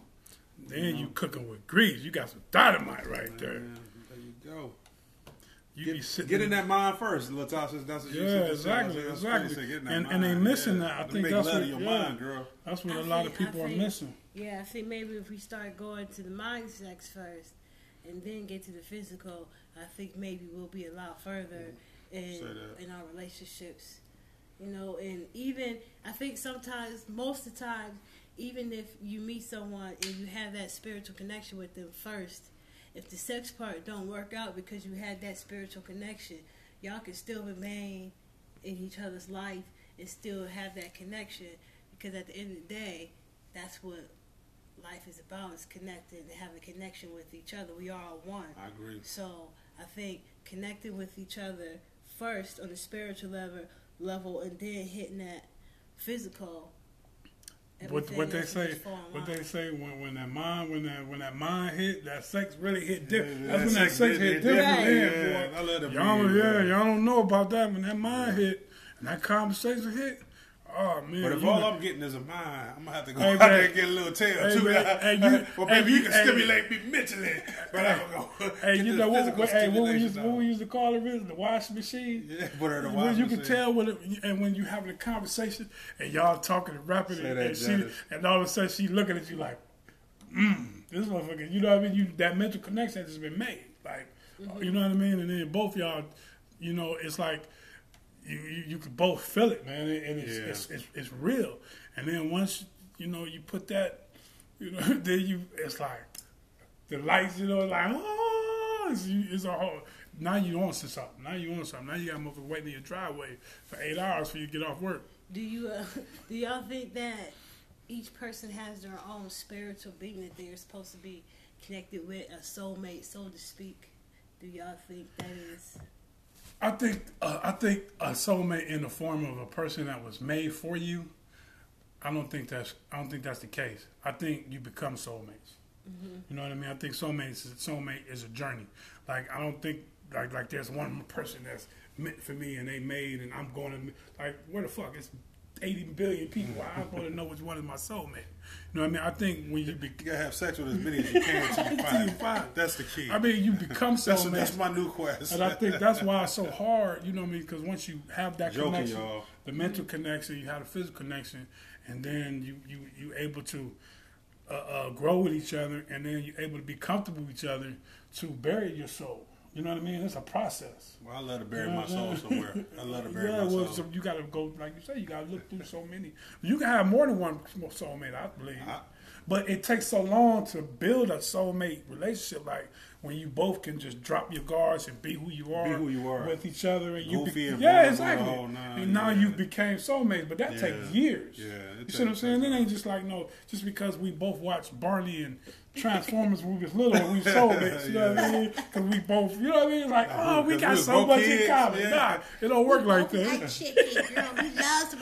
Speaker 1: Then you cooking with grease. You got some dynamite right there.
Speaker 3: there you go.
Speaker 1: You
Speaker 3: Get,
Speaker 1: be sitting
Speaker 3: get in that mind first, Latasha. That's what you
Speaker 1: Yeah,
Speaker 3: said.
Speaker 1: exactly,
Speaker 3: That's
Speaker 1: exactly.
Speaker 3: what said, get in that
Speaker 1: And- and they
Speaker 3: mind,
Speaker 1: missing
Speaker 3: yeah.
Speaker 1: that. I
Speaker 3: To
Speaker 1: think
Speaker 3: make
Speaker 1: that's
Speaker 3: love
Speaker 1: what-
Speaker 3: to your
Speaker 1: yeah.
Speaker 3: mind, girl.
Speaker 1: That's what
Speaker 4: I
Speaker 1: a lot of
Speaker 4: think- I
Speaker 1: people are
Speaker 4: think-
Speaker 1: missing.
Speaker 4: Yeah, I think maybe if we start going to the mind sex first and then get to the physical, I think maybe we'll be a lot further
Speaker 3: mm-hmm. in
Speaker 4: in our relationships. You know, and even I think sometimes, most of the time, even if you meet someone and you have that spiritual connection with them first, if the sex part don't work out because you had that spiritual connection, y'all can still remain in each other's life and still have that connection because at the end of the day, that's what life is about is connecting and having a connection with each other. We are all one.
Speaker 3: I agree.
Speaker 4: So I think connecting with each other first on the spiritual level, level, and then hitting that physical.
Speaker 1: What what they say?
Speaker 4: just fall in
Speaker 1: What they say when when that mind when that when that mind hit that sex really hit different.
Speaker 3: Yeah,
Speaker 1: That's
Speaker 3: that
Speaker 1: when that
Speaker 3: sex
Speaker 1: sex
Speaker 3: hit
Speaker 1: hit
Speaker 3: different.
Speaker 1: different.
Speaker 4: Right.
Speaker 1: then,
Speaker 3: Yeah. I love the
Speaker 1: Y'all
Speaker 3: breed,
Speaker 1: yeah y'all don't know about that when that mind hit and that conversation hit. Oh man!
Speaker 3: But if all
Speaker 1: know-
Speaker 3: I'm getting is a mind, I'm gonna have to go
Speaker 1: Hey,
Speaker 3: out
Speaker 1: man.
Speaker 3: there and get a little tail
Speaker 1: Hey,
Speaker 3: too.
Speaker 1: man. Hey, you-
Speaker 3: well,
Speaker 1: hey,
Speaker 3: baby,
Speaker 1: you-
Speaker 3: you can
Speaker 1: hey.
Speaker 3: stimulate me mentally, but I'm gonna go.
Speaker 1: Hey,
Speaker 3: get
Speaker 1: you
Speaker 3: the
Speaker 1: know what?
Speaker 3: physical
Speaker 1: what hey, what we
Speaker 3: stimulation
Speaker 1: used what we used to call it is the washing machine.
Speaker 3: Yeah, put her in the
Speaker 1: When
Speaker 3: washing
Speaker 1: you can tell when it, and when you having a conversation and y'all talking and rapping
Speaker 3: Say
Speaker 1: and,
Speaker 3: that,
Speaker 1: and, she, and all of a sudden she looking at you like, mm, this motherfucker. You know what I mean? You that mental connection has been made. Like, you know what I mean? And then both y'all, you know, it's like you you, you can both feel it, man, and and it's,
Speaker 3: Yeah.
Speaker 1: it's, it's it's real. And then once you know you put that, you know, then you it's like the lights, you know, like oh, it's, you- it's a whole. Now you on to something. Now you on something. Now you got a motherfucker waiting in your driveway for eight hours for you to get off work.
Speaker 4: Do you uh, do y'all think that each person has their own spiritual being that they're supposed to be connected with, a soulmate, so to speak? Do y'all think that is?
Speaker 1: I think uh, I think a soulmate in the form of a person that was made for you. I don't think that's I don't think that's the case. I think you become soulmates. You know what I mean? I think soulmates is soulmate is a journey. Like I don't think like like there's one person that's meant for me and they made and I'm going to like where the fuck it's 80 billion people. I'm going to know which one is my soulmate. You know what I mean? I think when you be,
Speaker 3: You gotta have sex with as many as you can until you find
Speaker 1: find.
Speaker 3: That's the key.
Speaker 1: I mean you become
Speaker 3: that's,
Speaker 1: soulmates.
Speaker 3: that's my new quest.
Speaker 1: And I think that's why it's so hard, you know what I mean? Because once you have that
Speaker 3: Joking,
Speaker 1: connection,
Speaker 3: y'all.
Speaker 1: the mental connection, you have the physical connection, and then you you you able to uh, uh, grow with each other, and then you're able to be comfortable with each other to bury your soul. You know what I mean? It's a process.
Speaker 3: well, I let to bury
Speaker 1: You know
Speaker 3: my soul somewhere. I love to bury
Speaker 1: yeah,
Speaker 3: my
Speaker 1: well,
Speaker 3: soul.
Speaker 1: so you got to go like you say. You got to look through so many. You can have more than one soulmate, I believe.
Speaker 3: I-
Speaker 1: but it takes so long to build a soulmate relationship. Like when you both can just drop your guards and be who you are,
Speaker 3: who you are.
Speaker 1: with each other, and you
Speaker 3: Goofy and
Speaker 1: yeah, exactly.
Speaker 3: Oh, the whole
Speaker 1: and now
Speaker 3: yeah.
Speaker 1: you became soulmates, but that
Speaker 3: Yeah.
Speaker 1: takes years.
Speaker 3: Yeah,
Speaker 1: you see what I'm
Speaker 3: takes-
Speaker 1: saying? It ain't just like no, just because we both watched Barney and Transformers when we was little, we soulmates. You know what I mean? Because we both, you know what I mean? It's like, oh, we got so much
Speaker 3: both
Speaker 1: in common.
Speaker 3: yeah.
Speaker 1: Nah, it don't work like
Speaker 4: Like
Speaker 1: that.
Speaker 4: chicken, girl. He loves.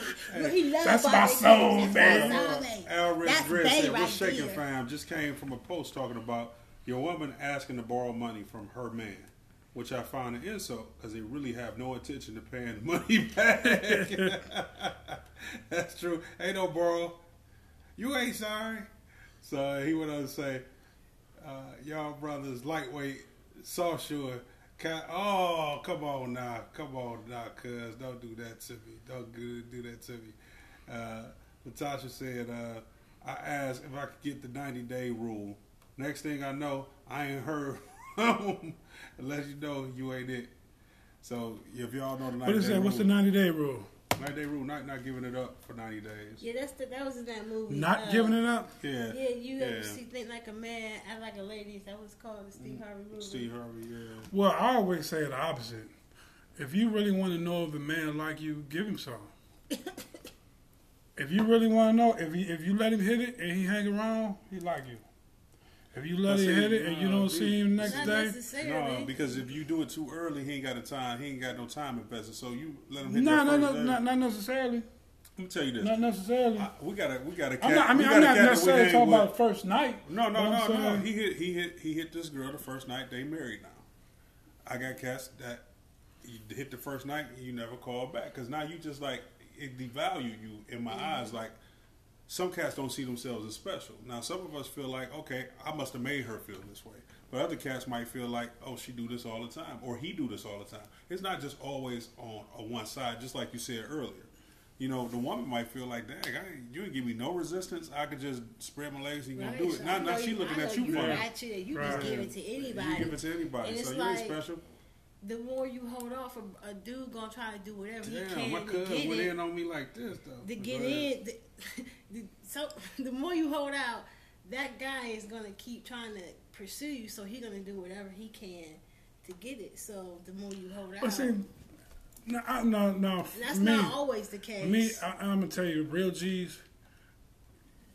Speaker 4: He loves.
Speaker 1: That's my soul, man.
Speaker 4: my soulmate.
Speaker 3: Al Rich
Speaker 4: That's
Speaker 3: Dredd
Speaker 4: Bay
Speaker 3: said,
Speaker 4: right
Speaker 3: "What's shaking, fam?" Just came from a post talking about your woman asking to borrow money from her man, which I find an insult because they really have no intention of paying the money back. That's true. Ain't no borrow. You ain't sorry. So he went on to say, uh, "Y'all brothers lightweight, soft shore." Ca- Oh, come on now, come on now, cuz don't do that to me. Don't do, do that to me. Uh, Natasha said, uh, I asked if I could get the 90 day rule. Next thing I know, I ain't heard from unless you know you ain't it. So if y'all know the 90
Speaker 1: What is
Speaker 3: day
Speaker 1: that?
Speaker 3: rule,
Speaker 1: What's the 90 day rule?
Speaker 3: 90 day rule, not, not giving it up for 90 days.
Speaker 4: Yeah, that's the, that was in that movie.
Speaker 1: Not
Speaker 4: uh,
Speaker 1: giving it up?
Speaker 3: Yeah.
Speaker 4: Yeah, you
Speaker 3: Yeah.
Speaker 4: ever see think like a man, act like a lady? Is that what's called the Steve Harvey movie?
Speaker 3: Steve Harvey, yeah.
Speaker 1: Well, I always say the opposite. If you really want to know if a man like you, give him some. if you really want to know, if he, if you let him hit it and he hang around, he like you. If you let
Speaker 3: But
Speaker 1: him
Speaker 3: see,
Speaker 1: hit it and you don't see him next day.
Speaker 3: No, because if you do it too early, he ain't got the time. He ain't got no time invested. So you let him hit
Speaker 1: no,
Speaker 3: that
Speaker 1: no,
Speaker 3: first
Speaker 1: no,
Speaker 3: day.
Speaker 1: not, not necessarily.
Speaker 3: Let me tell you this.
Speaker 1: Not necessarily.
Speaker 3: I- we got a we got a cat.
Speaker 1: I'm not, I mean, I'm not
Speaker 3: cat that we
Speaker 1: necessarily talking
Speaker 3: with.
Speaker 1: about first night.
Speaker 3: No, no,
Speaker 1: I'm
Speaker 3: no, no.
Speaker 1: saying-
Speaker 3: He hit he hit he hit this girl the first night. They married now. I got cats that you hit the first night and you never call back because now you just like it devalue you in my eyes. Like some cats don't see themselves as special. Now some of us feel like okay, I must have made her feel this way. But other cats might feel like, oh, she do this all the time, or he do this all the time. It's not just always on, on one side, just like you said earlier. You know, the woman might feel like, dang, I ain't, you ain't give me no resistance. I could just spread my legs and you
Speaker 4: Right,
Speaker 3: gonna do it.
Speaker 4: so
Speaker 3: now,
Speaker 4: I know
Speaker 3: now she
Speaker 4: you-
Speaker 3: looking at
Speaker 4: know
Speaker 3: you funny.
Speaker 4: got you. You
Speaker 1: Right.
Speaker 4: just give it to anybody.
Speaker 3: You give it to anybody,
Speaker 4: And
Speaker 3: so
Speaker 4: it's
Speaker 3: you ain't special.
Speaker 4: The more you hold off, a, a dude gonna try to do whatever he can
Speaker 3: my
Speaker 4: to get
Speaker 3: went
Speaker 4: it.
Speaker 3: in on me like this though.
Speaker 4: to get in. The, the, so the more you hold out, that guy is gonna keep trying to pursue you. So he's gonna do whatever he can to get it. So the more you hold out,
Speaker 1: But see, no, I, no, no.
Speaker 4: and that's
Speaker 1: me,
Speaker 4: not always the case.
Speaker 1: Me, I, I'm gonna tell you, real G's.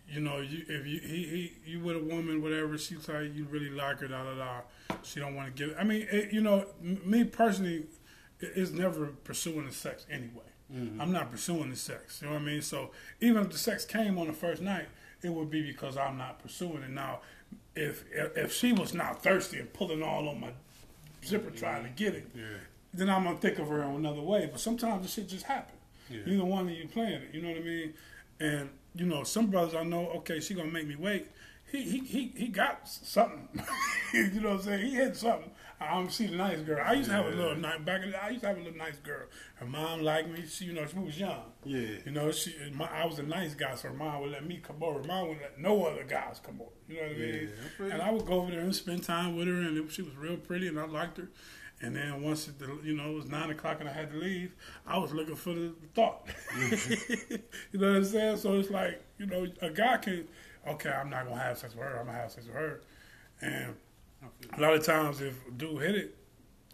Speaker 1: You know, you if you he, he you with a woman, whatever, she tell you really like her, da da da. She don't want to give. it. I mean, it, you know, m- me personally, it, it's never pursuing the sex anyway. Mm-hmm. I'm not pursuing the sex. You know what I mean? So even if the sex came on the first night, it would be because I'm not pursuing it. Now, if if, if she was not thirsty and pulling all on my zipper mm-hmm. trying to get it,
Speaker 3: Yeah.
Speaker 1: then I'm gonna think of her in another way. But sometimes the shit just happens.
Speaker 3: Yeah.
Speaker 1: You're the one that you playing it. You know what I mean? And you know, some brothers I know. Okay, she gonna make me wait. He he he, he got something. you know what I'm saying? He had something. I don't see the nice girl. I used to have a little nice back. In the, I used to have a little nice girl. Her mom liked me. She, you know, she was young.
Speaker 3: Yeah.
Speaker 1: You know, she. My, I was a nice guy, so her mom would let me come over. Her mom would let no other guys come over. You know what I mean?
Speaker 3: Yeah,
Speaker 1: and. I would go over there and spend time with her, and it, she was real pretty, and I liked her. And then once it, you know it was nine o'clock and I had to leave, I was looking for the thought. you know what I'm saying? So it's like you know a guy can, okay, I'm not gonna have sex with her. I'm gonna have sex with her, and a lot of times if a dude hit it,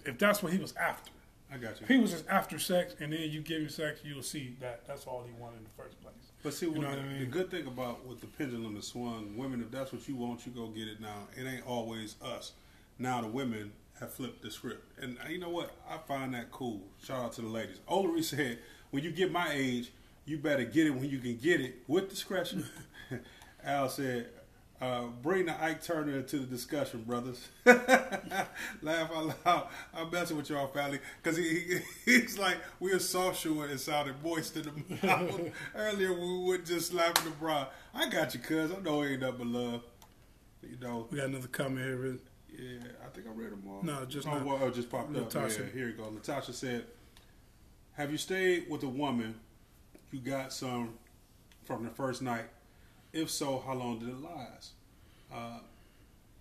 Speaker 1: if that's what he was after,
Speaker 3: I got you.
Speaker 1: if he was just after sex and then you give him sex, you'll see that that's all he wanted in the first place.
Speaker 3: But see,
Speaker 1: You know
Speaker 3: what
Speaker 1: what I
Speaker 3: the,
Speaker 1: mean?
Speaker 3: the good thing about with the pendulum is swung, women, if that's what you want, you go get it now. It ain't always us. Now the women have flipped the script. And uh, you know what? I find that cool. Shout out to the ladies. Olery said, when you get my age, you better get it when you can get it with discretion. Al said, uh, bring the Ike Turner into the discussion, brothers. Laugh out loud. I'm messing with y'all, family, because he, he he's like we are soft shoeing and sounded moist in the mouth. Earlier we were just slapping the bra. I got you, cuz. I know it ain't nothing but love. You know,
Speaker 1: We got another comment here. Riz.
Speaker 3: Yeah. I think I read them all.
Speaker 1: No, just
Speaker 3: oh,
Speaker 1: not-
Speaker 3: well, oh, just popped up.
Speaker 1: Natasha.
Speaker 3: Yeah, here you go. Natasha said, "Have you stayed with a woman you got some from the first night? If so, how long did it last? Uh,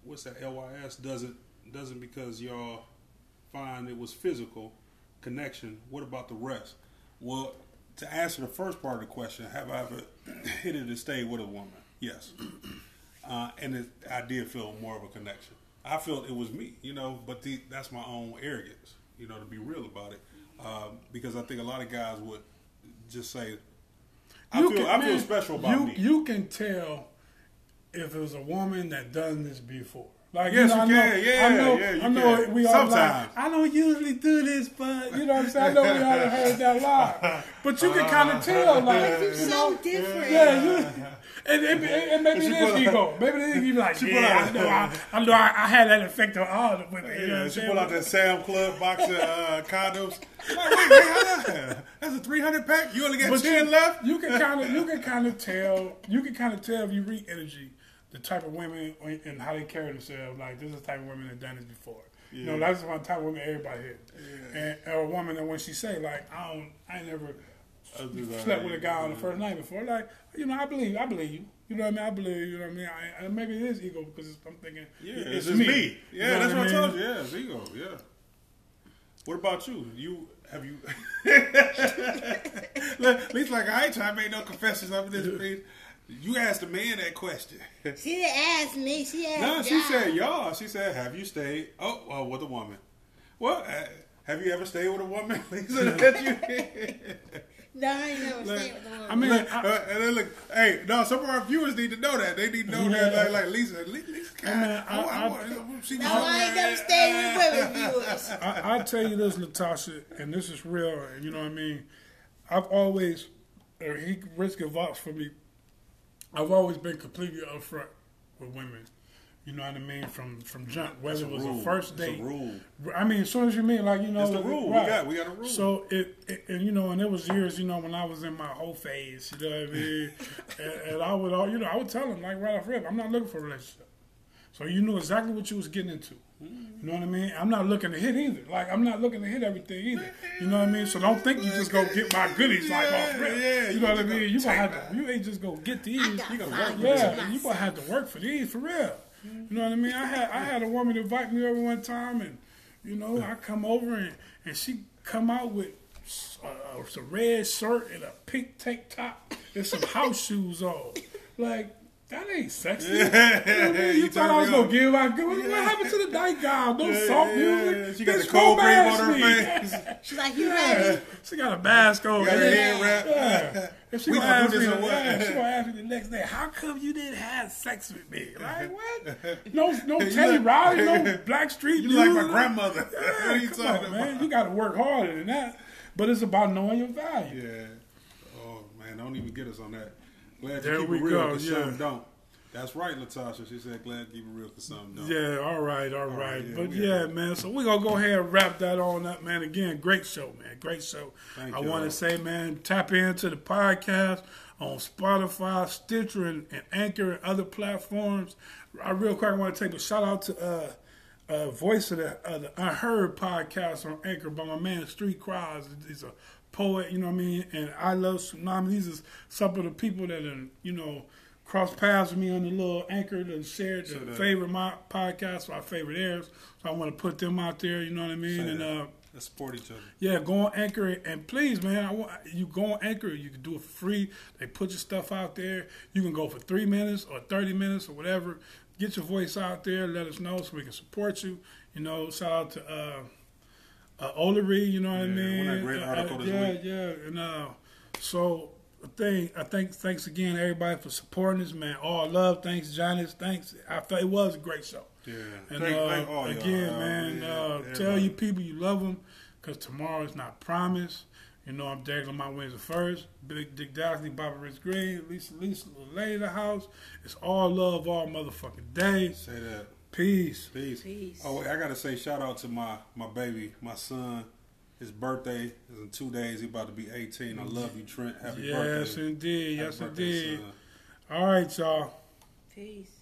Speaker 3: what's that? LYS doesn't doesn't because y'all find it was physical connection. What about the rest? Well, to answer the first part of the question, have I ever hit it and stayed with a woman? Yes. Uh, and it, I did feel more of a connection. I felt it was me, you know, but the, that's my own arrogance, you know, to be real about it. Um, because I think a lot of guys would just say, I feel, I feel special about
Speaker 1: you,
Speaker 3: me.
Speaker 1: You can tell if it was a woman that done this before. Like
Speaker 3: Yes,
Speaker 1: you, know,
Speaker 3: you
Speaker 1: I know,
Speaker 3: can. Yeah,
Speaker 1: I know,
Speaker 3: yeah, you
Speaker 1: I know.
Speaker 3: can.
Speaker 1: We all
Speaker 3: Sometimes.
Speaker 1: like. I don't usually do this, but you know what I'm saying. I know we all have heard that line, but you can kind of tell, like you
Speaker 4: so
Speaker 1: know,
Speaker 4: different.
Speaker 1: yeah, you. And, and, and maybe it is ego. Maybe it is ego. Like, yeah,
Speaker 3: out-
Speaker 1: I know, I, I know, I, I had that effect on all the women. You know
Speaker 3: Yeah, she pulled out that Sam Club box of uh, condoms. Like, wait, wait, hold on. That's a 300 pack? You only got
Speaker 1: But
Speaker 3: 10
Speaker 1: you,
Speaker 3: left?
Speaker 1: You can kind of you can kind of tell you can kind of tell if you read energy, the type of women and how they carry themselves. Like this is the type of women that done this before. You know,
Speaker 3: Yeah.
Speaker 1: that's one type of woman everybody hit. And or a woman that when she say like I don't, I never
Speaker 3: I was just like,
Speaker 1: slept with a guy on the first night before. Like, you know, I believe, I believe you. You know what I mean? I believe, you know what I mean? I, and maybe it is ego because it's, I'm thinking,
Speaker 3: Yeah,
Speaker 1: it's,
Speaker 3: it's, just me. Yeah,
Speaker 1: You know
Speaker 3: that's what I,
Speaker 1: mean?
Speaker 3: told you. Yeah, it's ego. Yeah. What about you? You have you? At least like I ain't trying to make no confessions up in this piece. You asked the man that question.
Speaker 4: She didn't ask me. She asked.
Speaker 3: No, she
Speaker 4: y'all.
Speaker 3: said y'all. She said, "Have you stayed? Oh, well, with a woman? Well, uh, have you ever stayed with a woman?" Lisa, that you.
Speaker 4: No, I ain't never
Speaker 3: Look,
Speaker 4: stayed with the woman.
Speaker 1: I mean,
Speaker 3: Look,
Speaker 1: I-
Speaker 3: uh, and then look, hey, no, some of our viewers need to know that. They need to know that, like, like Lisa, Lisa, Lisa God,
Speaker 1: mean,
Speaker 3: I,
Speaker 1: I-
Speaker 3: I,
Speaker 1: I-
Speaker 3: want- she
Speaker 4: no, I ain't never stayed with women viewers.
Speaker 1: I, I'll tell you this, Latasha, and this is real, and you know what I mean? I've always, uh, he risk a vox for me, I've always been completely upfront with women. You know what I mean? From from jump, whether
Speaker 3: It's a
Speaker 1: it was
Speaker 3: rule.
Speaker 1: a first
Speaker 3: It's a
Speaker 1: date.
Speaker 3: rule.
Speaker 1: I mean, as soon as you mean, like, you know.
Speaker 3: It's the rule. We got- we got a rule.
Speaker 1: So, it, it, and you know, and it was years, you know, when I was in my whole phase, you know what I mean? and, and I would, all you know, I would tell him, like, right off rip, I'm not looking for a relationship. So you knew exactly what you was getting into. You know what I mean? I'm not looking to hit either. Like I'm not looking to hit everything either. You know what I mean? So don't think you just go get my goodies like off rip.
Speaker 3: Yeah,
Speaker 1: you
Speaker 3: you
Speaker 1: know what I mean? You gonna have to. You ain't just go get these. You gonna
Speaker 4: five
Speaker 1: work. Yeah, you gonna have to work for these for real. You know what I mean? I had I had a woman invite me over one time, and you know I come over and and she come out with a, some red shirt and a pink tank top and some house shoes on. Like that ain't sexy. You, know what I mean? You
Speaker 3: You
Speaker 1: thought I was gonna give out good. What, what happened to the night gown? No
Speaker 3: Yeah,
Speaker 1: soft
Speaker 3: yeah,
Speaker 1: music.
Speaker 3: yeah. She got
Speaker 1: Bitch,
Speaker 3: the cold cream on her
Speaker 1: romance me.
Speaker 3: face.
Speaker 4: She's like, you ready?
Speaker 1: She got a mask on.
Speaker 3: Got her
Speaker 1: yeah.
Speaker 3: head wrapped.
Speaker 1: If she
Speaker 3: We
Speaker 1: gonna
Speaker 3: gonna
Speaker 1: ask me, the- yeah, she gonna ask me the next day, how come you didn't have sex with me? Like what? No, no Teddy
Speaker 3: look-
Speaker 1: Riley, no Blackstreet.
Speaker 3: You like my grandmother.
Speaker 1: Yeah,
Speaker 3: what are you
Speaker 1: come
Speaker 3: talking
Speaker 1: on,
Speaker 3: about?
Speaker 1: man. You got to work harder than that. But it's about knowing your value.
Speaker 3: Yeah. Oh man, don't even get us on that. Glad
Speaker 1: There
Speaker 3: keep
Speaker 1: we
Speaker 3: it real,
Speaker 1: go, yeah.
Speaker 3: some don't. That's right, Latasha. She said, "Glad to keep it real, cause some don't."
Speaker 1: Yeah, all right, all right.
Speaker 3: right, yeah,
Speaker 1: but yeah, man. So we're gonna go ahead and wrap that on up, man. Again, great show, man. Great show.
Speaker 3: Thank
Speaker 1: I want to say, man, tap into the podcast on Spotify, Stitcher, and, and Anchor and other platforms. I real quick, I want to take a shout out to uh, uh, Voice of the, uh, the Unheard podcast on Anchor by my man Street Cries. He's a poet, you know what I mean? And I love Tsunami. These are some of the people that are, you know, cross paths with me on the little Anchor and shared the
Speaker 3: So the-
Speaker 1: favorite my podcast, my favorite airs. So I want to put them out there, you know what I mean? And uh,
Speaker 3: Let's support each other.
Speaker 1: yeah, go on Anchor and please, man, I want you go on Anchor. You can do it for free. They put your stuff out there. You can go for three minutes or thirty minutes or whatever. Get your voice out there. Let us know so we can support you. You know, shout out to uh, uh, Olery. You know what I mean?
Speaker 3: wasn't that great
Speaker 1: Uh, uh, yeah,
Speaker 3: week?
Speaker 1: yeah. And uh, so I think I think thanks again everybody for supporting us, man. All love, thanks, Johnny's, thanks. I thought it was a great show.
Speaker 3: Yeah.
Speaker 1: And
Speaker 3: Thank-
Speaker 1: uh,
Speaker 3: thank all y'all.
Speaker 1: again,
Speaker 3: Uh,
Speaker 1: man,
Speaker 3: yeah,
Speaker 1: uh, tell your people you love them because tomorrow is not promised. You know, I'm dangling my wings at first. Big Dick Dasley, Bobby Rich Green, Lisa, Lisa, Lady the house. It's all love, all motherfucking day.
Speaker 3: Say that.
Speaker 1: Peace.
Speaker 3: Peace.
Speaker 4: Peace.
Speaker 3: Oh, I gotta say shout out to my my baby, my son. His birthday is in two days. He about to be 18. I love you, Trent. Happy
Speaker 1: yes,
Speaker 3: birthday.
Speaker 1: Yes, indeed.
Speaker 3: Happy
Speaker 1: Yes,
Speaker 3: birthday,
Speaker 1: indeed.
Speaker 3: son.
Speaker 1: All right, y'all.
Speaker 4: Peace.